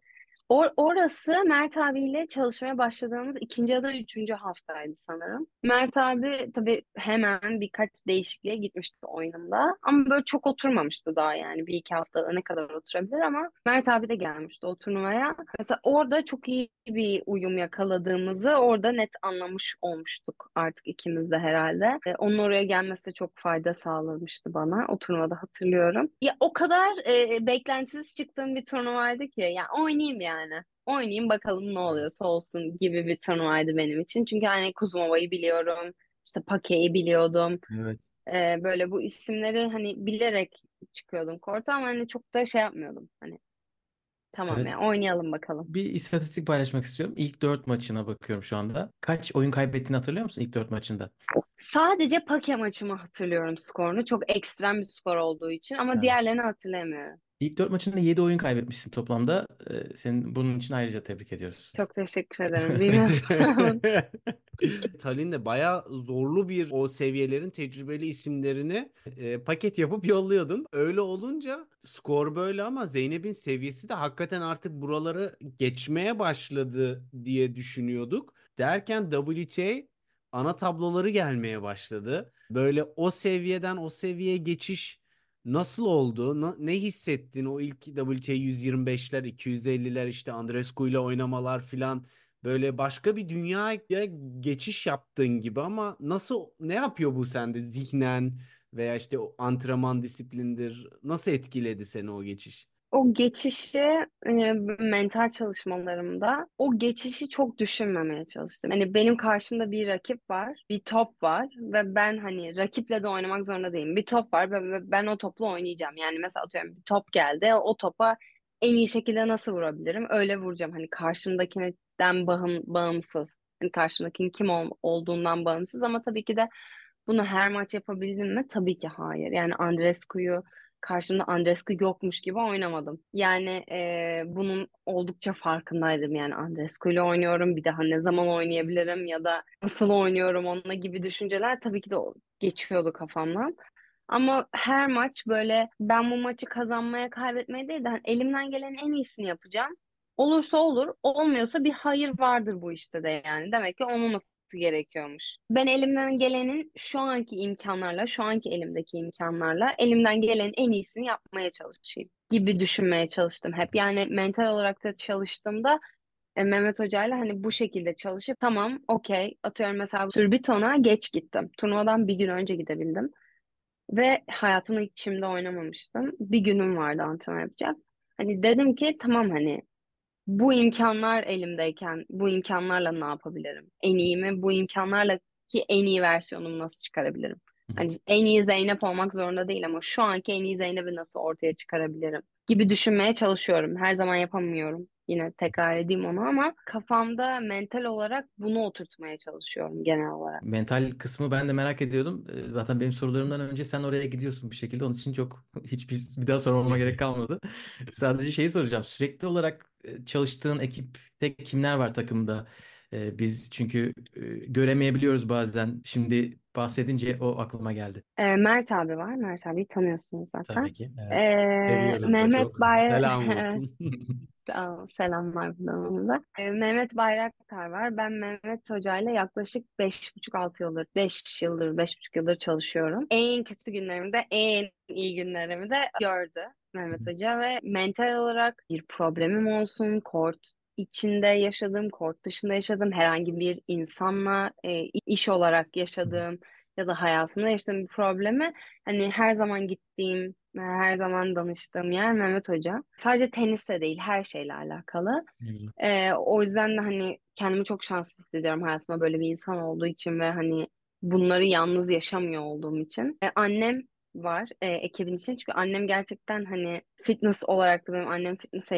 Or orası Mert abiyle çalışmaya başladığımız ikinci ya da üçüncü haftaydı sanırım. Mert abi tabii hemen birkaç değişikliğe gitmişti oyunumda. Ama böyle çok oturmamıştı daha yani. Bir iki haftada ne kadar oturabilir ama Mert abi de gelmişti o turnuvaya. Mesela orada çok iyi bir uyum yakaladığımızı orada net anlamış olmuştuk artık ikimiz de herhalde. E, onun oraya gelmesi de çok fayda sağlamıştı bana. O turnuvada hatırlıyorum. Ya o kadar e, beklentisiz çıktığım bir turnuvaydı ki ya oynayayım yani. Oynayayım bakalım ne oluyorsa olsun gibi bir turnuvaydı benim için. Çünkü hani Kuzmova'yı biliyorum. işte Pake'yi biliyordum. Evet. E, böyle bu isimleri hani bilerek çıkıyordum korta ama hani çok da şey yapmıyordum. Hani tamam Evet. ya oynayalım bakalım. Bir istatistik paylaşmak istiyorum. İlk 4 maçına bakıyorum şu anda. Kaç oyun kaybettiğini hatırlıyor musun ilk 4 maçında? Sadece Pake maçımı hatırlıyorum skorunu. Çok ekstrem bir skor olduğu için ama Evet. diğerlerini hatırlamıyorum. İlk 4 maçında 7 oyun kaybetmişsin toplamda. Ee, senin bunun için ayrıca tebrik ediyoruz. Çok teşekkür [LAUGHS] ederim. Bilmiyorum. [LAUGHS] Tallinn de bayağı zorlu bir o seviyelerin tecrübeli isimlerini e, paket yapıp yolluyordun. Öyle olunca skor böyle ama Zeynep'in seviyesi de hakikaten artık buraları geçmeye başladı diye düşünüyorduk. Derken WTA ana tabloları gelmeye başladı. Böyle o seviyeden o seviyeye geçiş nasıl oldu? Ne hissettin o ilk WTA 125'ler, 250'ler işte Andreescu ile oynamalar filan böyle başka bir dünyaya geçiş yaptığın gibi ama nasıl ne yapıyor bu sende zihnen veya işte o antrenman disiplindir nasıl etkiledi seni o geçiş? O geçişi mental çalışmalarımda o geçişi çok düşünmemeye çalıştım. Hani benim karşımda bir rakip var, bir top var ve ben hani rakiple de oynamak zorunda değilim. Bir top var ve ben o topla oynayacağım. Yani mesela atıyorum bir top geldi, o topa en iyi şekilde nasıl vurabilirim? Öyle vuracağım. Hani karşımdakinden bağım, bağımsız. Hani karşımdakinin kim ol- olduğundan bağımsız ama tabii ki de bunu her maç yapabildim mi? Tabii ki hayır. Yani Andreescu'yu karşımda Andreescu yokmuş gibi oynamadım. Yani e, bunun oldukça farkındaydım. Yani Andreescu ile oynuyorum. Bir daha ne zaman oynayabilirim ya da nasıl oynuyorum onunla gibi düşünceler tabii ki de geçiyordu kafamdan. Ama her maç böyle ben bu maçı kazanmaya, kaybetmeye değil de hani elimden gelenin en iyisini yapacağım. Olursa olur, olmuyorsa bir hayır vardır bu işte de yani. Demek ki olmaması gerekiyormuş. Ben elimden gelenin şu anki imkanlarla, şu anki elimdeki imkanlarla elimden gelenin en iyisini yapmaya çalışayım gibi düşünmeye çalıştım hep. Yani mental olarak da çalıştığımda e, Mehmet Hoca'yla hani bu şekilde çalışıp tamam okey atıyorum mesela Surbiton'a geç gittim. Turnuvadan bir gün önce gidebildim. Ve hayatımda hiç çimde oynamamıştım. Bir günüm vardı antrenman yapacak. Hani dedim ki tamam hani bu imkanlar elimdeyken bu imkanlarla ne yapabilirim? En iyimi bu imkanlarla ki en iyi versiyonumu nasıl çıkarabilirim? Hani en iyi Zeynep olmak zorunda değil ama şu anki en iyi Zeynep'i nasıl ortaya çıkarabilirim gibi düşünmeye çalışıyorum. Her zaman yapamıyorum. Yine tekrar edeyim onu ama kafamda mental olarak bunu oturtmaya çalışıyorum genel olarak. Mental kısmı ben de merak ediyordum. Ee, Zaten benim sorularımdan önce sen oraya gidiyorsun bir şekilde. Onun için çok [LAUGHS] hiçbir bir daha sormama gerek kalmadı. [LAUGHS] Sadece şeyi soracağım. Sürekli olarak e, çalıştığın ekipte kimler var takımda? Ee, Biz çünkü e, göremeyebiliyoruz bazen. Şimdi bahsedince o aklıma geldi. Ee, Mert abi var. Mert abiyi tanıyorsunuz zaten. Tabii ki. Evet. Da Mehmet çok. Bay Selam [LAUGHS] olsun. [LAUGHS] Selamlar buradan da. Ee, Mehmet Bayraktar var. Ben Mehmet Hoca ile yaklaşık beş buçuk altı yıldır, beş yıldır, beş buçuk yıldır çalışıyorum. En kötü günlerimi de en iyi günlerimi de gördü Mehmet Hoca ve mental olarak bir problemim olsun, kort içinde yaşadığım, kort dışında yaşadığım herhangi bir insanla e, iş olarak yaşadığım ya da hayatımda yaşadığım bir problemi hani her zaman gittiğim, her zaman danıştığım yer Mehmet Hoca. Sadece tenisle değil, her şeyle alakalı. Ee, o yüzden de hani kendimi çok şanslı hissediyorum hayatımda böyle bir insan olduğu için ve hani bunları yalnız yaşamıyor olduğum için. Ee, annem var e, ekibin için çünkü annem gerçekten hani fitness olarak da benim annem fitness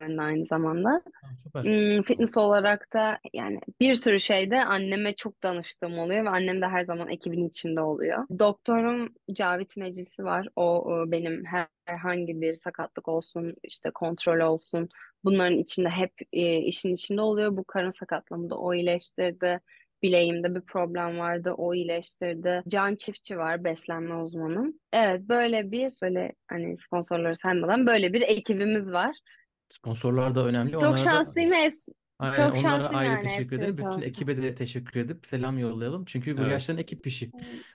eğitmeni aynı zamanda. Süper. Hmm, fitness olarak da yani bir sürü şeyde anneme çok danıştığım oluyor ve annem de her zaman ekibin içinde oluyor. Doktorum Cavit Meclisi var. O, benim her- herhangi bir sakatlık olsun, işte kontrol olsun. Bunların içinde hep e, işin içinde oluyor. Bu karın sakatlığımı da o iyileştirdi. Bileğimde bir problem vardı, o iyileştirdi. Can Çiftçi var, beslenme uzmanım. Evet, böyle bir böyle hani sponsorları saymadan böyle bir ekibimiz var. Sponsorlar da önemli. Çok Onlara da şanslıyım hepsi. Aynen Çok onlara şanslıyım ayrı yani teşekkür ederim. Bütün çalıştım. ekibe de teşekkür edip selam yollayalım. Çünkü bu Evet. gerçekten ekip işi.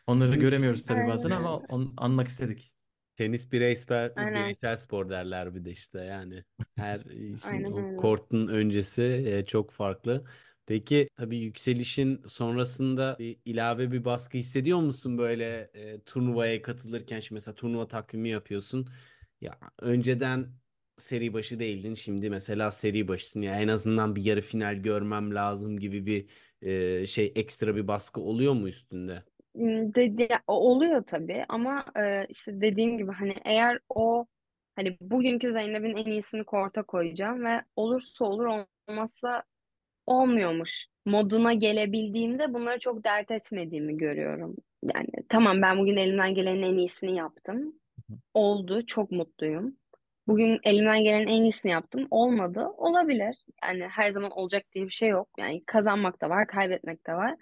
Onları göremiyoruz tabii bazen Aynen ama onu anmak istedik. Tenis bireysel, Aynen. bireysel spor derler bir de işte yani. Her [LAUGHS] işin Aynen o öyle. kortun öncesi e, çok farklı. Peki tabii yükselişin sonrasında bir ilave bir baskı hissediyor musun böyle e, turnuvaya katılırken? Şimdi mesela turnuva takvimi yapıyorsun. Ya önceden seri başı değildin. Şimdi mesela seri başısın. Ya en azından bir yarı final görmem lazım gibi bir e, şey ekstra bir baskı oluyor mu üstünde? Dedi, oluyor tabii ama e, işte dediğim gibi hani eğer o hani bugünkü Zeynep'in en iyisini korta koyacağım ve olursa olur olmazsa olmuyormuş moduna gelebildiğimde bunları çok dert etmediğimi görüyorum. Yani tamam ben bugün elimden gelenin en iyisini yaptım. Oldu, çok mutluyum. Bugün elimden gelenin en iyisini yaptım. Olmadı, olabilir. Yani her zaman olacak diye bir şey yok. Yani kazanmak da var, kaybetmek de var.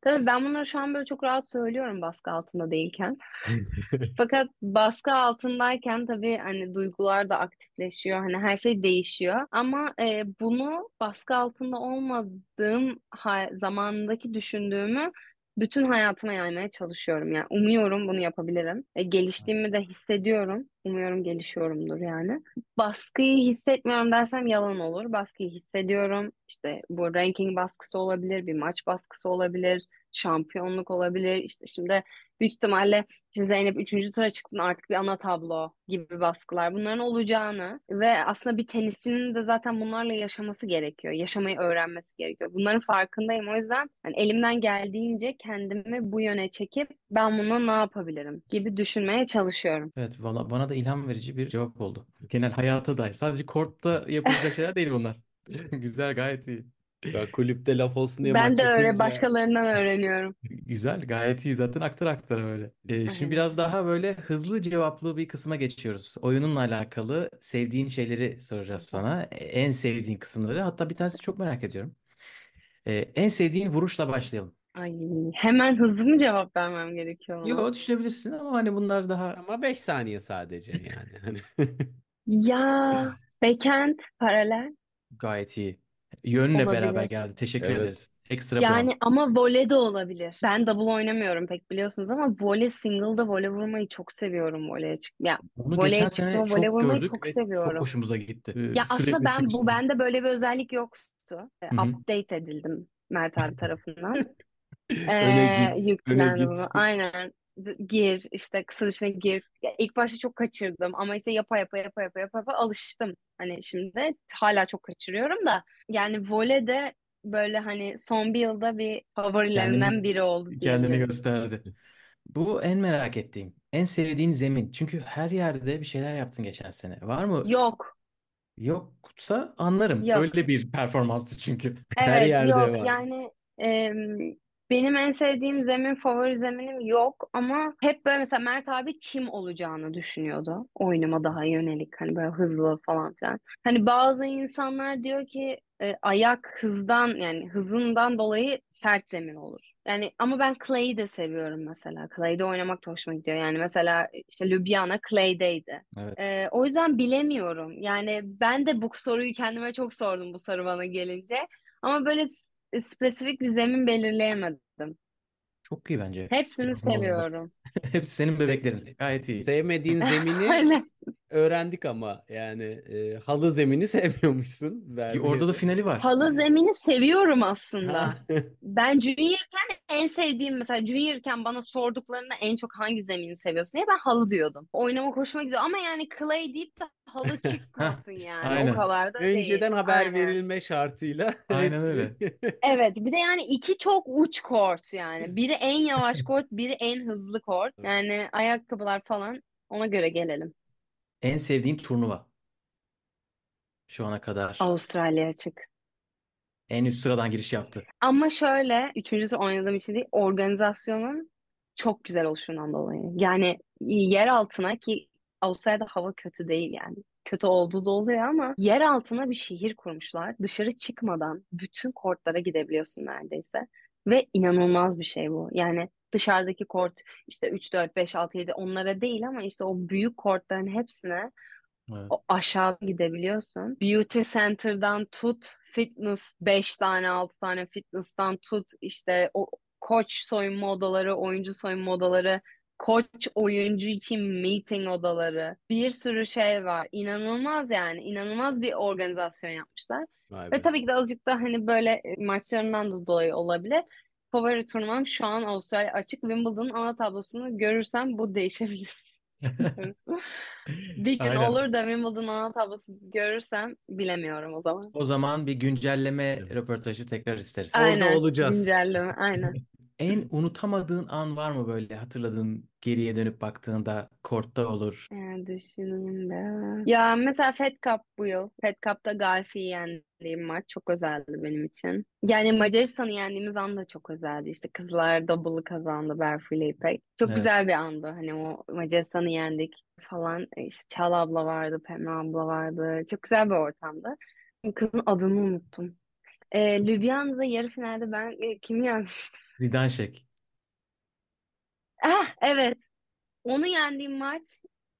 Tabii ben bunları şu an böyle çok rahat söylüyorum baskı altında değilken. [LAUGHS] Fakat baskı altındayken tabii hani duygular da aktifleşiyor. Hani her şey değişiyor. Ama e, bunu baskı altında olmadığım ha- zamandaki düşündüğümü bütün hayatıma yaymaya çalışıyorum. Yani umuyorum bunu yapabilirim. E, geliştiğimi de hissediyorum. Umuyorum gelişiyorumdur yani. Baskıyı hissetmiyorum dersem yalan olur. Baskıyı hissediyorum. İşte bu ranking baskısı olabilir, bir maç baskısı olabilir, şampiyonluk olabilir. İşte şimdi büyük ihtimalle işte Zeynep üçüncü tura çıksın artık bir ana tablo gibi baskılar. Bunların olacağını ve aslında bir tenisçinin de zaten bunlarla yaşaması gerekiyor. Yaşamayı öğrenmesi gerekiyor. Bunların farkındayım. O yüzden hani elimden geldiğince kendimi bu yöne çekip ben buna ne yapabilirim gibi düşünmeye çalışıyorum. Evet, valla bana da ilham verici bir cevap oldu. Genel hayata dair. Sadece kortta yapılacak şeyler değil bunlar. [LAUGHS] Güzel, gayet iyi. Ya kulüpte laf olsun diye Ben de öyle yapınca başkalarından öğreniyorum. Güzel, gayet iyi. Zaten aktara aktara öyle. Ee, şimdi biraz daha böyle hızlı cevaplı bir kısma geçiyoruz. Oyununla alakalı sevdiğin şeyleri soracağız sana. En sevdiğin kısımları. Hatta bir tanesi çok merak ediyorum. Ee, en sevdiğin vuruşla başlayalım. Ay, hemen hızlı mı cevap vermem gerekiyor ona? Yo düşünebilirsin ama hani bunlar daha ama 5 saniye sadece yani. Hani Ya backhand paralel gayet iyi. Yönle beraber olabilir. geldi. Teşekkür Evet. ederiz. Ekstra puan. Yani ama voley de olabilir. Ben double oynamıyorum pek biliyorsunuz ama voley single'da voley vurmayı çok seviyorum voleye çık. Ya Bunu voleye geçen sene çıkma, voley çok vurmayı gördük çok ve çok seviyorum. hoşumuza gitti. Ee, Ya aslında sürekli ben bu bende böyle bir özellik yoktu. E, Hı hı. Update edildim Mert abi tarafından. [LAUGHS] öne git, öne yüklendi git. [LAUGHS] Aynen. Gir işte kısa dışına gir. Ya ilk başta çok kaçırdım ama işte yapa yapa yapa yapa yapa, yapa alıştım. Hani şimdi hala çok kaçırıyorum da yani voley de böyle hani son bir yılda bir favorilerimden Kendini biri oldu kendini diyebilirim. gösterdi. Bu en merak ettiğim. En sevdiğin zemin. Çünkü her yerde bir şeyler yaptın geçen sene. Var mı? Yok, Yoksa anlarım. yok. Öyle bir performanstı çünkü. [LAUGHS] Her Evet, yerde yok. var. Yani em, benim en sevdiğim zemin, favori zeminim yok ama hep böyle mesela Mert abi çim olacağını düşünüyordu. Oyunuma daha yönelik hani böyle hızlı falan filan. Hani bazı insanlar diyor ki e, ayak hızdan yani hızından dolayı sert zemin olur. Yani ama ben clay'i de seviyorum mesela. Clay'de oynamak da hoşuma gidiyor. Yani mesela işte Ljubljana clay'deydi. Evet. Ee, o yüzden bilemiyorum. Yani ben de bu soruyu kendime çok sordum bu soru bana gelince. Ama böyle spesifik bir zemin belirleyemedim. Çok iyi bence. Hepsini seviyorum. [LAUGHS] Hepsi senin bebeklerin. Gayet iyi. Sevmediğin [LAUGHS] zemini Öyle. Öğrendik ama yani e, halı zemini [LAUGHS] sevmiyormuşsun. Y- Orada da finali var. Halı zemini seviyorum aslında. [LAUGHS] Ben juniorken en sevdiğim mesela juniorken bana sorduklarında en çok hangi zemini seviyorsun diye ben halı diyordum. Oynamak hoşuma gidiyor ama yani clay deyip de halı [LAUGHS] çıkmasın yani. O Aynen. kadar da değil. Önceden haber Aynen. verilme şartıyla Aynen öyle. Evet, bir de yani iki çok uç kort yani. Biri en yavaş kort, biri en hızlı kort. Yani ayakkabılar falan ona göre gelelim. En sevdiğin turnuva şu ana kadar. Avustralya açık. En üst sıradan giriş yaptı. Ama şöyle, üçüncüsü oynadığım için değil, organizasyonun çok güzel oluşundan dolayı. Yani yer altına ki Avustralya'da hava kötü değil yani. Kötü olduğu da oluyor ama yer altına bir şehir kurmuşlar. Dışarı çıkmadan bütün kortlara gidebiliyorsun neredeyse. Ve inanılmaz bir şey bu. Yani dışarıdaki kort işte 3, 4, 5, 6, 7 onlara değil ama işte o büyük kortların hepsine Evet. o aşağı gidebiliyorsun. Beauty Center'dan tut, fitness 5 tane 6 tane fitness'tan tut işte o koç soyunma odaları, oyuncu soyunma odaları, koç oyuncu için meeting odaları. Bir sürü şey var. İnanılmaz yani. inanılmaz bir organizasyon yapmışlar. Vay Ve be. tabii ki de azıcık da hani böyle e, maçlarından da dolayı olabilir. Favori turnuvam şu an Avustralya açık. Wimbledon'un ana tablosunu görürsem bu değişebilir. [LAUGHS] Bir gün Aynen. olur da Wimbledon ana tablosu görürsem bilemiyorum o zaman. O zaman bir güncelleme röportajı tekrar isteriz. Orada Aynen. olacağız. Güncelleme. Aynen. [LAUGHS] En unutamadığın an var mı böyle hatırladığın geriye dönüp baktığında kortta olur. Yani düşüneyim de. Ya mesela Fed Cup bu yıl. Fed Cup'ta Galfi'yi yendim. Yendiğim maç çok özeldi benim için. Yani Macaristan'ı yendiğimiz an da çok özeldi. İşte kızlar double'ı kazandı Berfu ile İpek. Çok Evet. güzel bir andı. Hani o Macaristan'ı yendik falan. İşte Çağla abla vardı, Pembe abla vardı. Çok güzel bir ortamdı. Kızın adını unuttum. Ee, Ljubljana'da yarı finalde ben e, kimi yenmiştim? [LAUGHS] Zidanşek. Ah evet. Onu yendiğim maç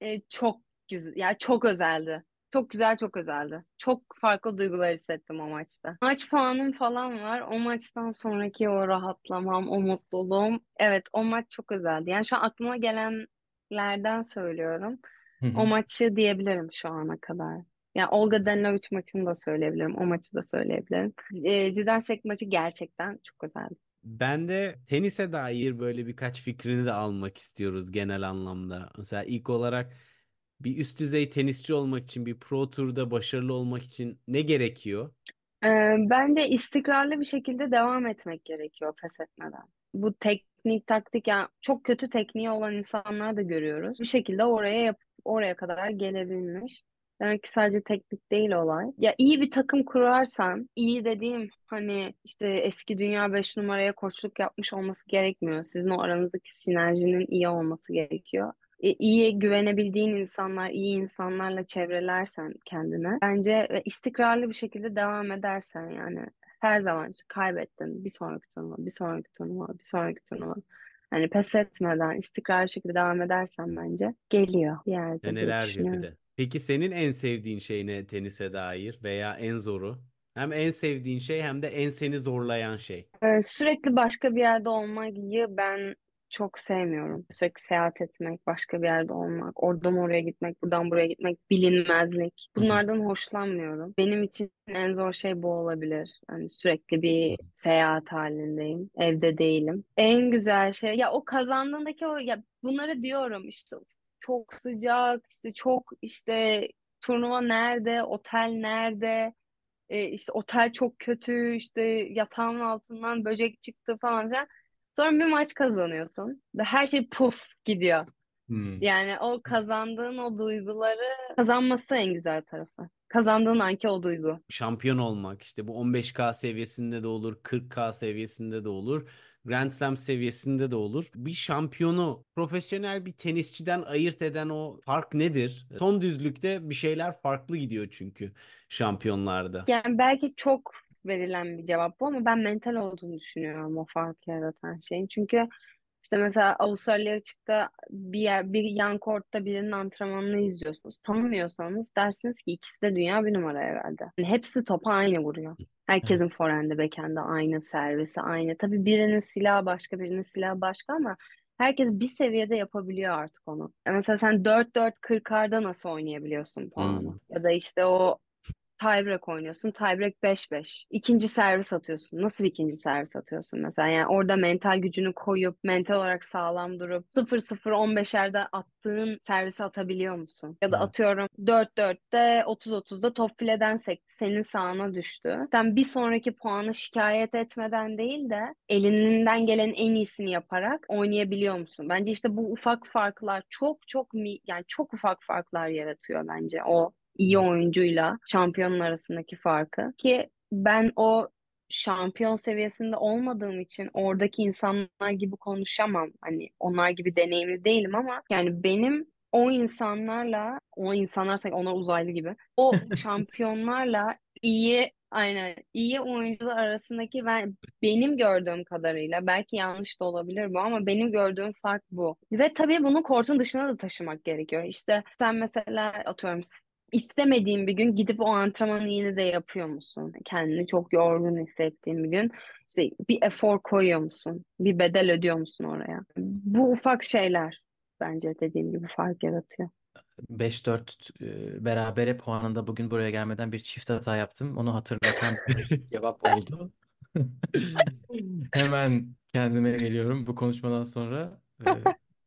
e, çok güzel. Ya çok özeldi. Çok güzel, çok özeldi. Çok farklı duygular hissettim o maçta. Maç puanım falan var. O maçtan sonraki o rahatlamam, o mutluluğum. Evet, o maç çok özeldi. Yani şu an aklıma gelenlerden söylüyorum. Hı O hı. maçı diyebilirim şu ana kadar. Yani Olga Danilovic maçını da söyleyebilirim. O maçı da söyleyebilirim. E, Zidansek maçı gerçekten çok özeldi. Ben de tenise dair böyle birkaç fikrini de almak istiyoruz genel anlamda. Mesela ilk olarak bir üst düzey tenisçi olmak için, bir pro turda başarılı olmak için ne gerekiyor? Ee, bence istikrarlı bir şekilde devam etmek gerekiyor pes etmeden. Bu teknik, taktik yani çok kötü tekniği olan insanlar da görüyoruz. Bir şekilde oraya yap oraya kadar gelebilmiş. Demek ki sadece teknik değil olay. Ya iyi bir takım kurarsan, iyi dediğim hani işte eski dünya 5 numaraya koçluk yapmış olması gerekmiyor. Sizin o aranızdaki sinerjinin iyi olması gerekiyor. E, iyi güvenebildiğin insanlar, iyi insanlarla çevrelersen kendine bence ve istikrarlı bir şekilde devam edersen yani her zaman işte kaybettin bir sonraki turnuva, bir sonraki turnuva, bir sonraki turnuva. Hani pes etmeden istikrarlı şekilde devam edersen bence geliyor bir yerde Senelerce bir de. Peki senin en sevdiğin şey ne tenise dair veya en zoru? Hem en sevdiğin şey hem de en seni zorlayan şey. Ee, sürekli başka bir yerde olmayı ben çok sevmiyorum. Sürekli seyahat etmek, başka bir yerde olmak, oradan oraya gitmek, buradan buraya gitmek, bilinmezlik. Bunlardan hoşlanmıyorum. Benim için en zor şey bu olabilir. Hani sürekli bir seyahat halindeyim, evde değilim. En güzel şey, ya o kazandığındaki o, ya bunları diyorum işte çok sıcak, işte çok işte turnuva nerede, otel nerede? E, işte otel çok kötü, işte yatağın altından böcek çıktı falan filan. Sonra bir maç kazanıyorsun ve her şey puf gidiyor. Hmm. Yani o kazandığın o duyguları kazanması en güzel tarafı. Kazandığın anki o duygu. Şampiyon olmak işte bu 15K seviyesinde de olur, 40K seviyesinde de olur. Grand Slam seviyesinde de olur. Bir şampiyonu profesyonel bir tenisçiden ayırt eden o fark nedir? Son düzlükte bir şeyler farklı gidiyor çünkü şampiyonlarda. Yani belki çok verilen bir cevap bu ama ben mental olduğunu düşünüyorum o farkı yaratan şeyin. Çünkü işte mesela Avustralya açıkta bir, yer, bir yan kortta birinin antrenmanını izliyorsunuz. Tanımıyorsanız dersiniz ki ikisi de dünya bir numara herhalde. Yani hepsi topa aynı vuruyor. Herkesin forehand'i, backhand'i aynı, servisi aynı. Tabii birinin silahı başka, birinin silahı başka ama herkes bir seviyede yapabiliyor artık onu. Ya mesela sen 4-4 40'larda nasıl oynayabiliyorsun puanı? Hmm. Ya da işte o tiebreak oynuyorsun. Tiebreak 5-5. İkinci servis atıyorsun. Nasıl bir ikinci servis atıyorsun mesela? Yani orada mental gücünü koyup mental olarak sağlam durup 0-0 15'erde attığın servisi atabiliyor musun? Ya da Evet. atıyorum 4-4'te 30-30'da top fileden sekti. Senin sağına düştü. Sen bir sonraki puanı şikayet etmeden değil de elinden gelen en iyisini yaparak oynayabiliyor musun? Bence işte bu ufak farklar çok çok mi yani çok ufak farklar yaratıyor bence o iyi oyuncuyla şampiyonun arasındaki farkı ki ben o şampiyon seviyesinde olmadığım için oradaki insanlar gibi konuşamam. Hani onlar gibi deneyimli değilim ama yani benim o insanlarla o insanlar sanki onlar uzaylı gibi o [LAUGHS] şampiyonlarla iyi aynen iyi oyuncular arasındaki ben benim gördüğüm kadarıyla belki yanlış da olabilir bu ama benim gördüğüm fark bu. Ve tabii bunu kortun dışına da taşımak gerekiyor. İşte sen mesela atıyorum istemediğin bir gün gidip o antrenmanı yine de yapıyor musun? Kendini çok yorgun hissettiğin bir gün işte bir efor koyuyor musun? Bir bedel ödüyor musun oraya? Bu ufak şeyler bence dediğim gibi fark yaratıyor. 5-4 e, berabere puanında bugün buraya gelmeden bir çift hata yaptım. Onu hatırlatan bir [LAUGHS] cevap oldu. [LAUGHS] Hemen kendime geliyorum bu konuşmadan sonra. E,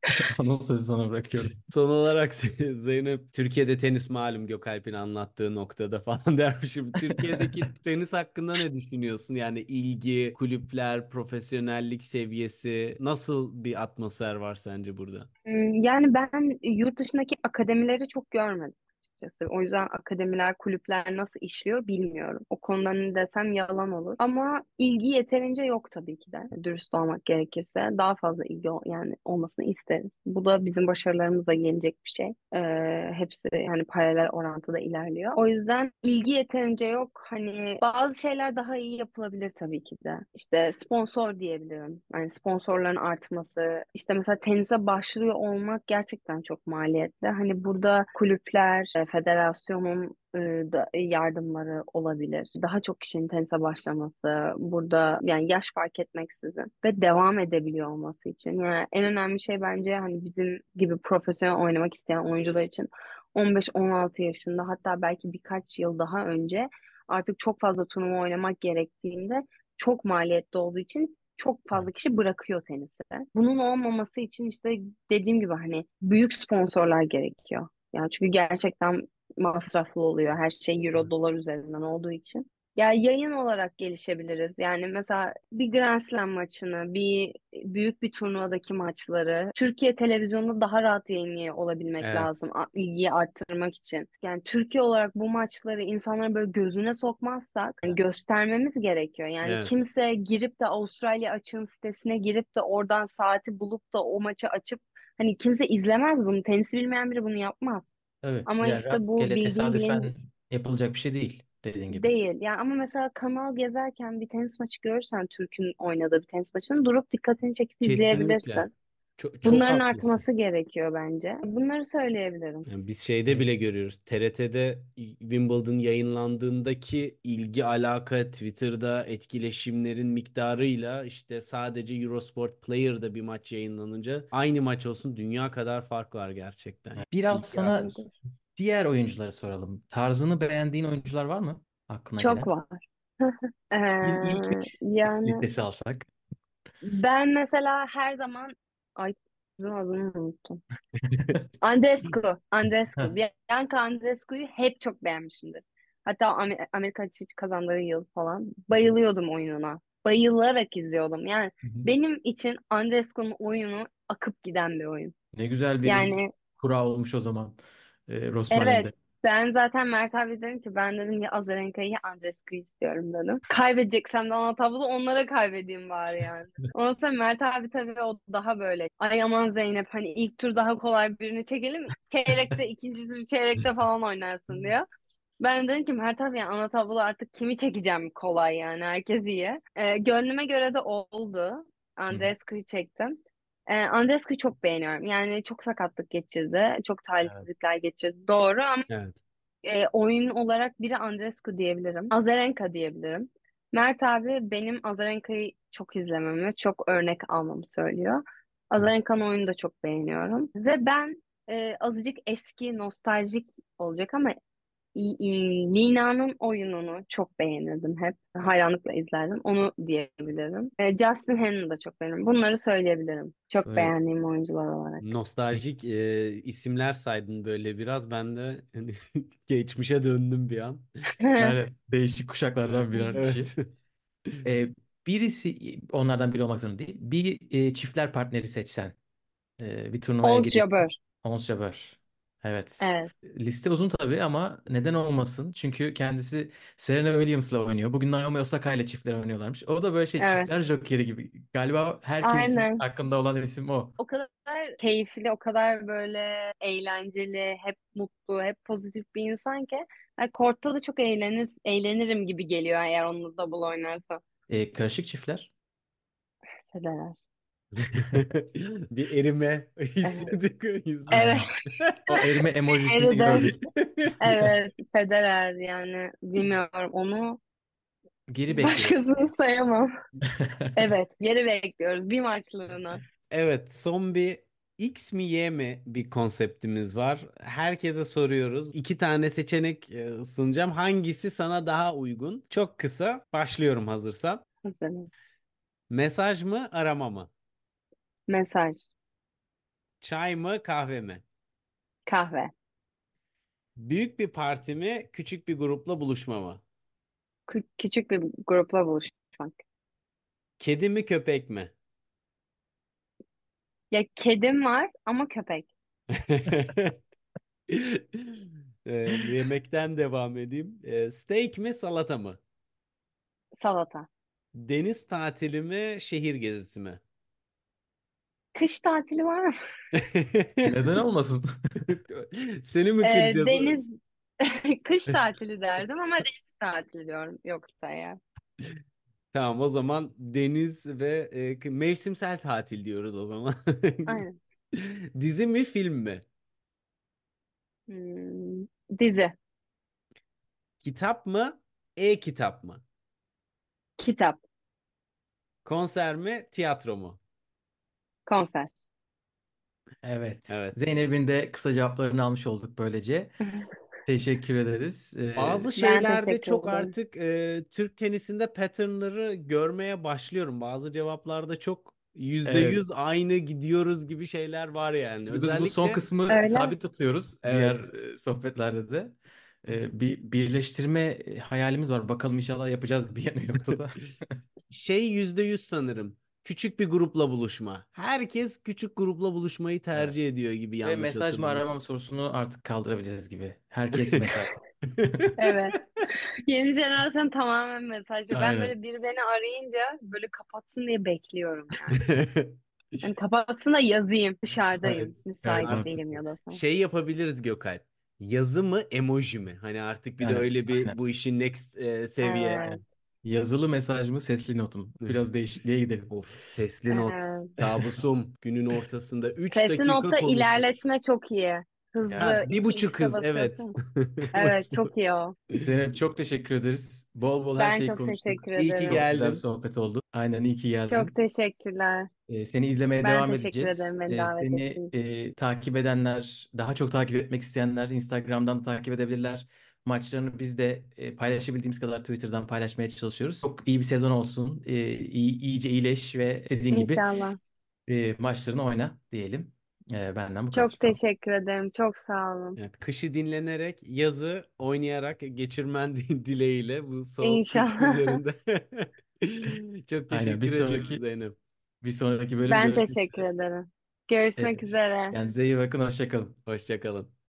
[LAUGHS] anons sözü sana bırakıyorum. Son olarak [LAUGHS] Zeynep Türkiye'de tenis malum Gökalp'in anlattığı noktada falan [LAUGHS] dermişim. Türkiye'deki tenis hakkında ne düşünüyorsun? Yani ilgi, kulüpler, profesyonellik seviyesi nasıl bir atmosfer var sence burada? Hmm, Yani ben yurt dışındaki akademileri çok görmedim. Açıkçası. O yüzden akademiler, kulüpler nasıl işliyor bilmiyorum. O konuda ne desem yalan olur. Ama ilgi yeterince yok tabii ki de. Dürüst olmak gerekirse. Daha fazla ilgi yani olmasını isteriz. Bu da bizim başarılarımızla gelecek bir şey. Ee, hepsi yani paralel orantıda ilerliyor. O yüzden ilgi yeterince yok. Hani bazı şeyler daha iyi yapılabilir tabii ki de. İşte sponsor diyebilirim. Yani sponsorların artması. İşte mesela tenise başlıyor olmak gerçekten çok maliyetli. Hani burada kulüpler, federasyonun e, da yardımları olabilir. Daha çok kişinin tenise başlaması, burada yani yaş fark etmeksizin ve devam edebiliyor olması için. Yani en önemli şey bence hani bizim gibi profesyonel oynamak isteyen oyuncular için 15-16 yaşında hatta belki birkaç yıl daha önce artık çok fazla turnuva oynamak gerektiğinde çok maliyetli olduğu için çok fazla kişi bırakıyor tenisi. Bunun olmaması için işte dediğim gibi hani büyük sponsorlar gerekiyor. Yani çünkü gerçekten masraflı oluyor. Her şey euro dolar üzerinden olduğu için. Ya yayın olarak gelişebiliriz. Yani mesela bir Grand Slam maçını, bir büyük bir turnuvadaki maçları Türkiye televizyonunda daha rahat yayınlıyor olabilmek Evet. lazım, ilgiyi arttırmak için. Yani Türkiye olarak bu maçları insanların böyle gözüne sokmazsak hani göstermemiz gerekiyor. Yani Evet. kimse girip de Avustralya açığın sitesine girip de oradan saati bulup da o maçı açıp hani kimse izlemez bunu. Tenisi bilmeyen biri bunu yapmaz. Tabii. Ama Yani işte bu rastgele bildiğin tesadüfen yapılacak bir şey değil dediğin gibi. değil. Yani ama mesela kanal gezerken bir tenis maçı görürsen Türk'ün oynadığı bir tenis maçını durup dikkatini çekip Kesinlikle. izleyebilirsin. Çok, çok Bunların haklısın. artması gerekiyor bence. Bunları söyleyebilirim. Yani biz şeyde bile görüyoruz. TRT'de Wimbledon yayınlandığındaki ilgi alaka Twitter'da etkileşimlerin miktarıyla işte sadece Eurosport Player'da bir maç yayınlanınca aynı maç olsun dünya kadar fark var gerçekten. Biraz İlgi sana artışı. diğer oyuncuları soralım. Tarzını beğendiğin oyuncular var mı aklına Çok gelen? var. [LAUGHS] İl, ilk Ee, üç yani listesi alsak. ben mesela her zaman ay kızın adını unuttum. [LAUGHS] Andrescu. Andrescu. Bianca Andrescu'yu hep çok beğenmişimdir. Hatta Amer- Amerika açığı kazandığı yıl falan. Bayılıyordum oyununa. Bayılarak izliyordum. Yani Hı hı. benim için Andrescu'nun oyunu akıp giden bir oyun. Ne güzel bir Yani kura olmuş o zaman e, evet Rosmalin'de. Ben zaten Mert abi dedim ki ben dedim ya Azarenka'yı ya Andrescu'yu istiyorum dedim. Kaybedeceksem de ana tabloda onlara kaybedeyim bari yani. [LAUGHS] Ondan sonra Mert abi tabii o daha böyle ay aman Zeynep hani ilk tur daha kolay birini çekelim çeyrekte [LAUGHS] ikinci tur çeyrekte falan oynarsın diyor. Ben dedim ki Mert abi yani ana tabloda artık kimi çekeceğim kolay yani herkes iyi. Ee, gönlüme göre de oldu. Andreescu'yu çektim. Ee, Andreescu'yu çok beğeniyorum. Yani çok sakatlık geçirdi. Çok Evet. talihsizlikler geçirdi. Doğru ama Evet. e, oyun olarak biri Andreescu diyebilirim. Azarenka diyebilirim. Mert abi benim Azarenka'yı çok izlememi, çok örnek almamı söylüyor. Azarenka'nın oyununu da çok beğeniyorum. Ve ben e, azıcık eski, nostaljik olacak ama Lina'nın oyununu çok beğenirdim hep. Hayranlıkla izlerdim. Onu diyebilirim. E, Justin Henley'i da çok beğenirim. Bunları söyleyebilirim. Çok Böyle beğendiğim oyuncular olarak. nostaljik e, isimler saydın böyle biraz. Ben de hani [LAUGHS] geçmişe döndüm bir an. Yani [LAUGHS] değişik kuşaklardan birer kişi. Evet. E, birisi onlardan biri olmak zorunda değil. Bir e, çiftler partneri seçsen e, bir turnuvaya Ons gidiyorsun. Jabeur. Ons Jabeur. Evet. Evet. Liste uzun tabii ama neden olmasın? Çünkü kendisi Serena Williams'la oynuyor. Bugün Naomi Osaka ile çiftler oynuyorlarmış. O da böyle şey Evet. çiftler jokeri gibi. Galiba herkesin Aynen. aklında olan isim o. O kadar keyifli, o kadar böyle eğlenceli, hep mutlu, hep pozitif bir insan ki. Yani kortta da çok eğlenir, eğlenirim gibi geliyor eğer onunla double oynarsa. E, karışık çiftler. Federer. [LAUGHS] Bir erime [LAUGHS] Evet. hissettik o yüzden. Evet. O erime emojisini Eriden. gördük. Evet. Federer yani bilmiyorum onu Geri [LAUGHS] bekliyoruz. başkasını sayamam. Evet. Geri bekliyoruz bir maçlığına. Evet, son bir X mi Y mi bir konseptimiz var. Herkese soruyoruz. İki tane seçenek e, sunacağım. Hangisi sana daha uygun? Çok kısa. Başlıyorum hazırsan. Hazırım. Mesaj mı, arama mı? Mesaj. Çay mı, kahve mi? Kahve. Büyük bir parti mi, küçük bir grupla buluşma mı? Kü- küçük bir grupla buluşmak. Kedi mi, köpek mi? Ya kedim var ama köpek. [LAUGHS] Ee, yemekten devam edeyim. Ee, steak mi salata mı? Salata. Deniz tatili mi şehir gezisi mi? Kış tatili var mı? [LAUGHS] Neden olmasın? [LAUGHS] Seni mi Ee, kıracağız? deniz [LAUGHS] kış tatili derdim ama deniz tatili diyorum yoksa ya. Tamam o zaman deniz ve e, mevsimsel tatil diyoruz o zaman. Aynen. Dizi mi film mi? Hmm, dizi, Kitap mı? E-kitap mı? kitap, Konser mi? Tiyatro mu? Konser. Evet. Evet. Zeynep'in de kısa cevaplarını almış olduk böylece. [LAUGHS] Teşekkür ederiz. Ee, Bazı Ben şeylerde teşekkür çok ederim. artık e, Türk tenisinde patternları görmeye başlıyorum. Bazı cevaplarda çok yüzde Evet. yüz aynı gidiyoruz gibi şeyler var yani. Biz bu son Özellikle kısmı Öyle. sabit tutuyoruz Evet. diğer e, sohbetlerde de. E, bir birleştirme e, hayalimiz var. Bakalım inşallah yapacağız bir bir noktada. [LAUGHS] şey yüzde yüz sanırım. Küçük bir grupla buluşma. Herkes küçük grupla buluşmayı tercih ediyor gibi Ve yanlış mesaj mı aramam sorusunu artık kaldırabiliriz gibi. Herkes [LAUGHS] mesaj. Evet. Yeni jenerasyon tamamen mesajcı. Ben Aynen. böyle biri beni arayınca böyle kapatsın diye bekliyorum yani. Yani [LAUGHS] kapatsın da yazayım. Dışarıdayım. Evet, Müsait evet, değilim ya da. falan. Şey yapabiliriz Gökalp. Yazı mı emoji mi? Hani artık bir de Evet, öyle bir aynen. bu işin next e, seviye. Evet. Yazılı mesaj mı, sesli not mu? Biraz değişikliğe gidelim. Of sesli not. Evet. Kabusum günün ortasında 3 Sesli dakika notta konuşuyoruz. ilerletme çok iyi. Hızlı. Ha, bir iki buçuk hız evet. [LAUGHS] basıyorsun. Evet çok iyi o. Zeynep çok teşekkür ederiz. Bol bol her Ben şeyi çok konuştuk. teşekkür İyi ki ederim. Çok güzel geldin. sohbet oldu. Aynen iyi ki geldin. Çok teşekkürler. Ee, seni izlemeye Ben devam teşekkür edeceğiz. ederim beni Ee, davet seni e, takip edenler, daha çok takip etmek isteyenler Instagram'dan da takip edebilirler. Maçlarını biz de e, paylaşabildiğimiz kadar Twitter'dan paylaşmaya çalışıyoruz. Çok iyi bir sezon olsun. Ee, iyi, iyice iyileş ve istediğin gibi İnşallah. e, maçlarını oyna diyelim. Ee, benden bu kadar. Çok teşekkür ederim. Çok sağ olun. Evet, kışı dinlenerek, yazı oynayarak geçirmen [LAUGHS] dileğiyle bu soğuk İnşallah. günlerinde. [LAUGHS] [LAUGHS] Çok Aynen, bir teşekkür sonraki- Zeynep. Bir sonraki bölüm Ben görüşmek teşekkür üzere. ederim. Görüşmek Ee, üzere. Kendinize iyi bakın. Hoşça kalın. Hoşça kalın.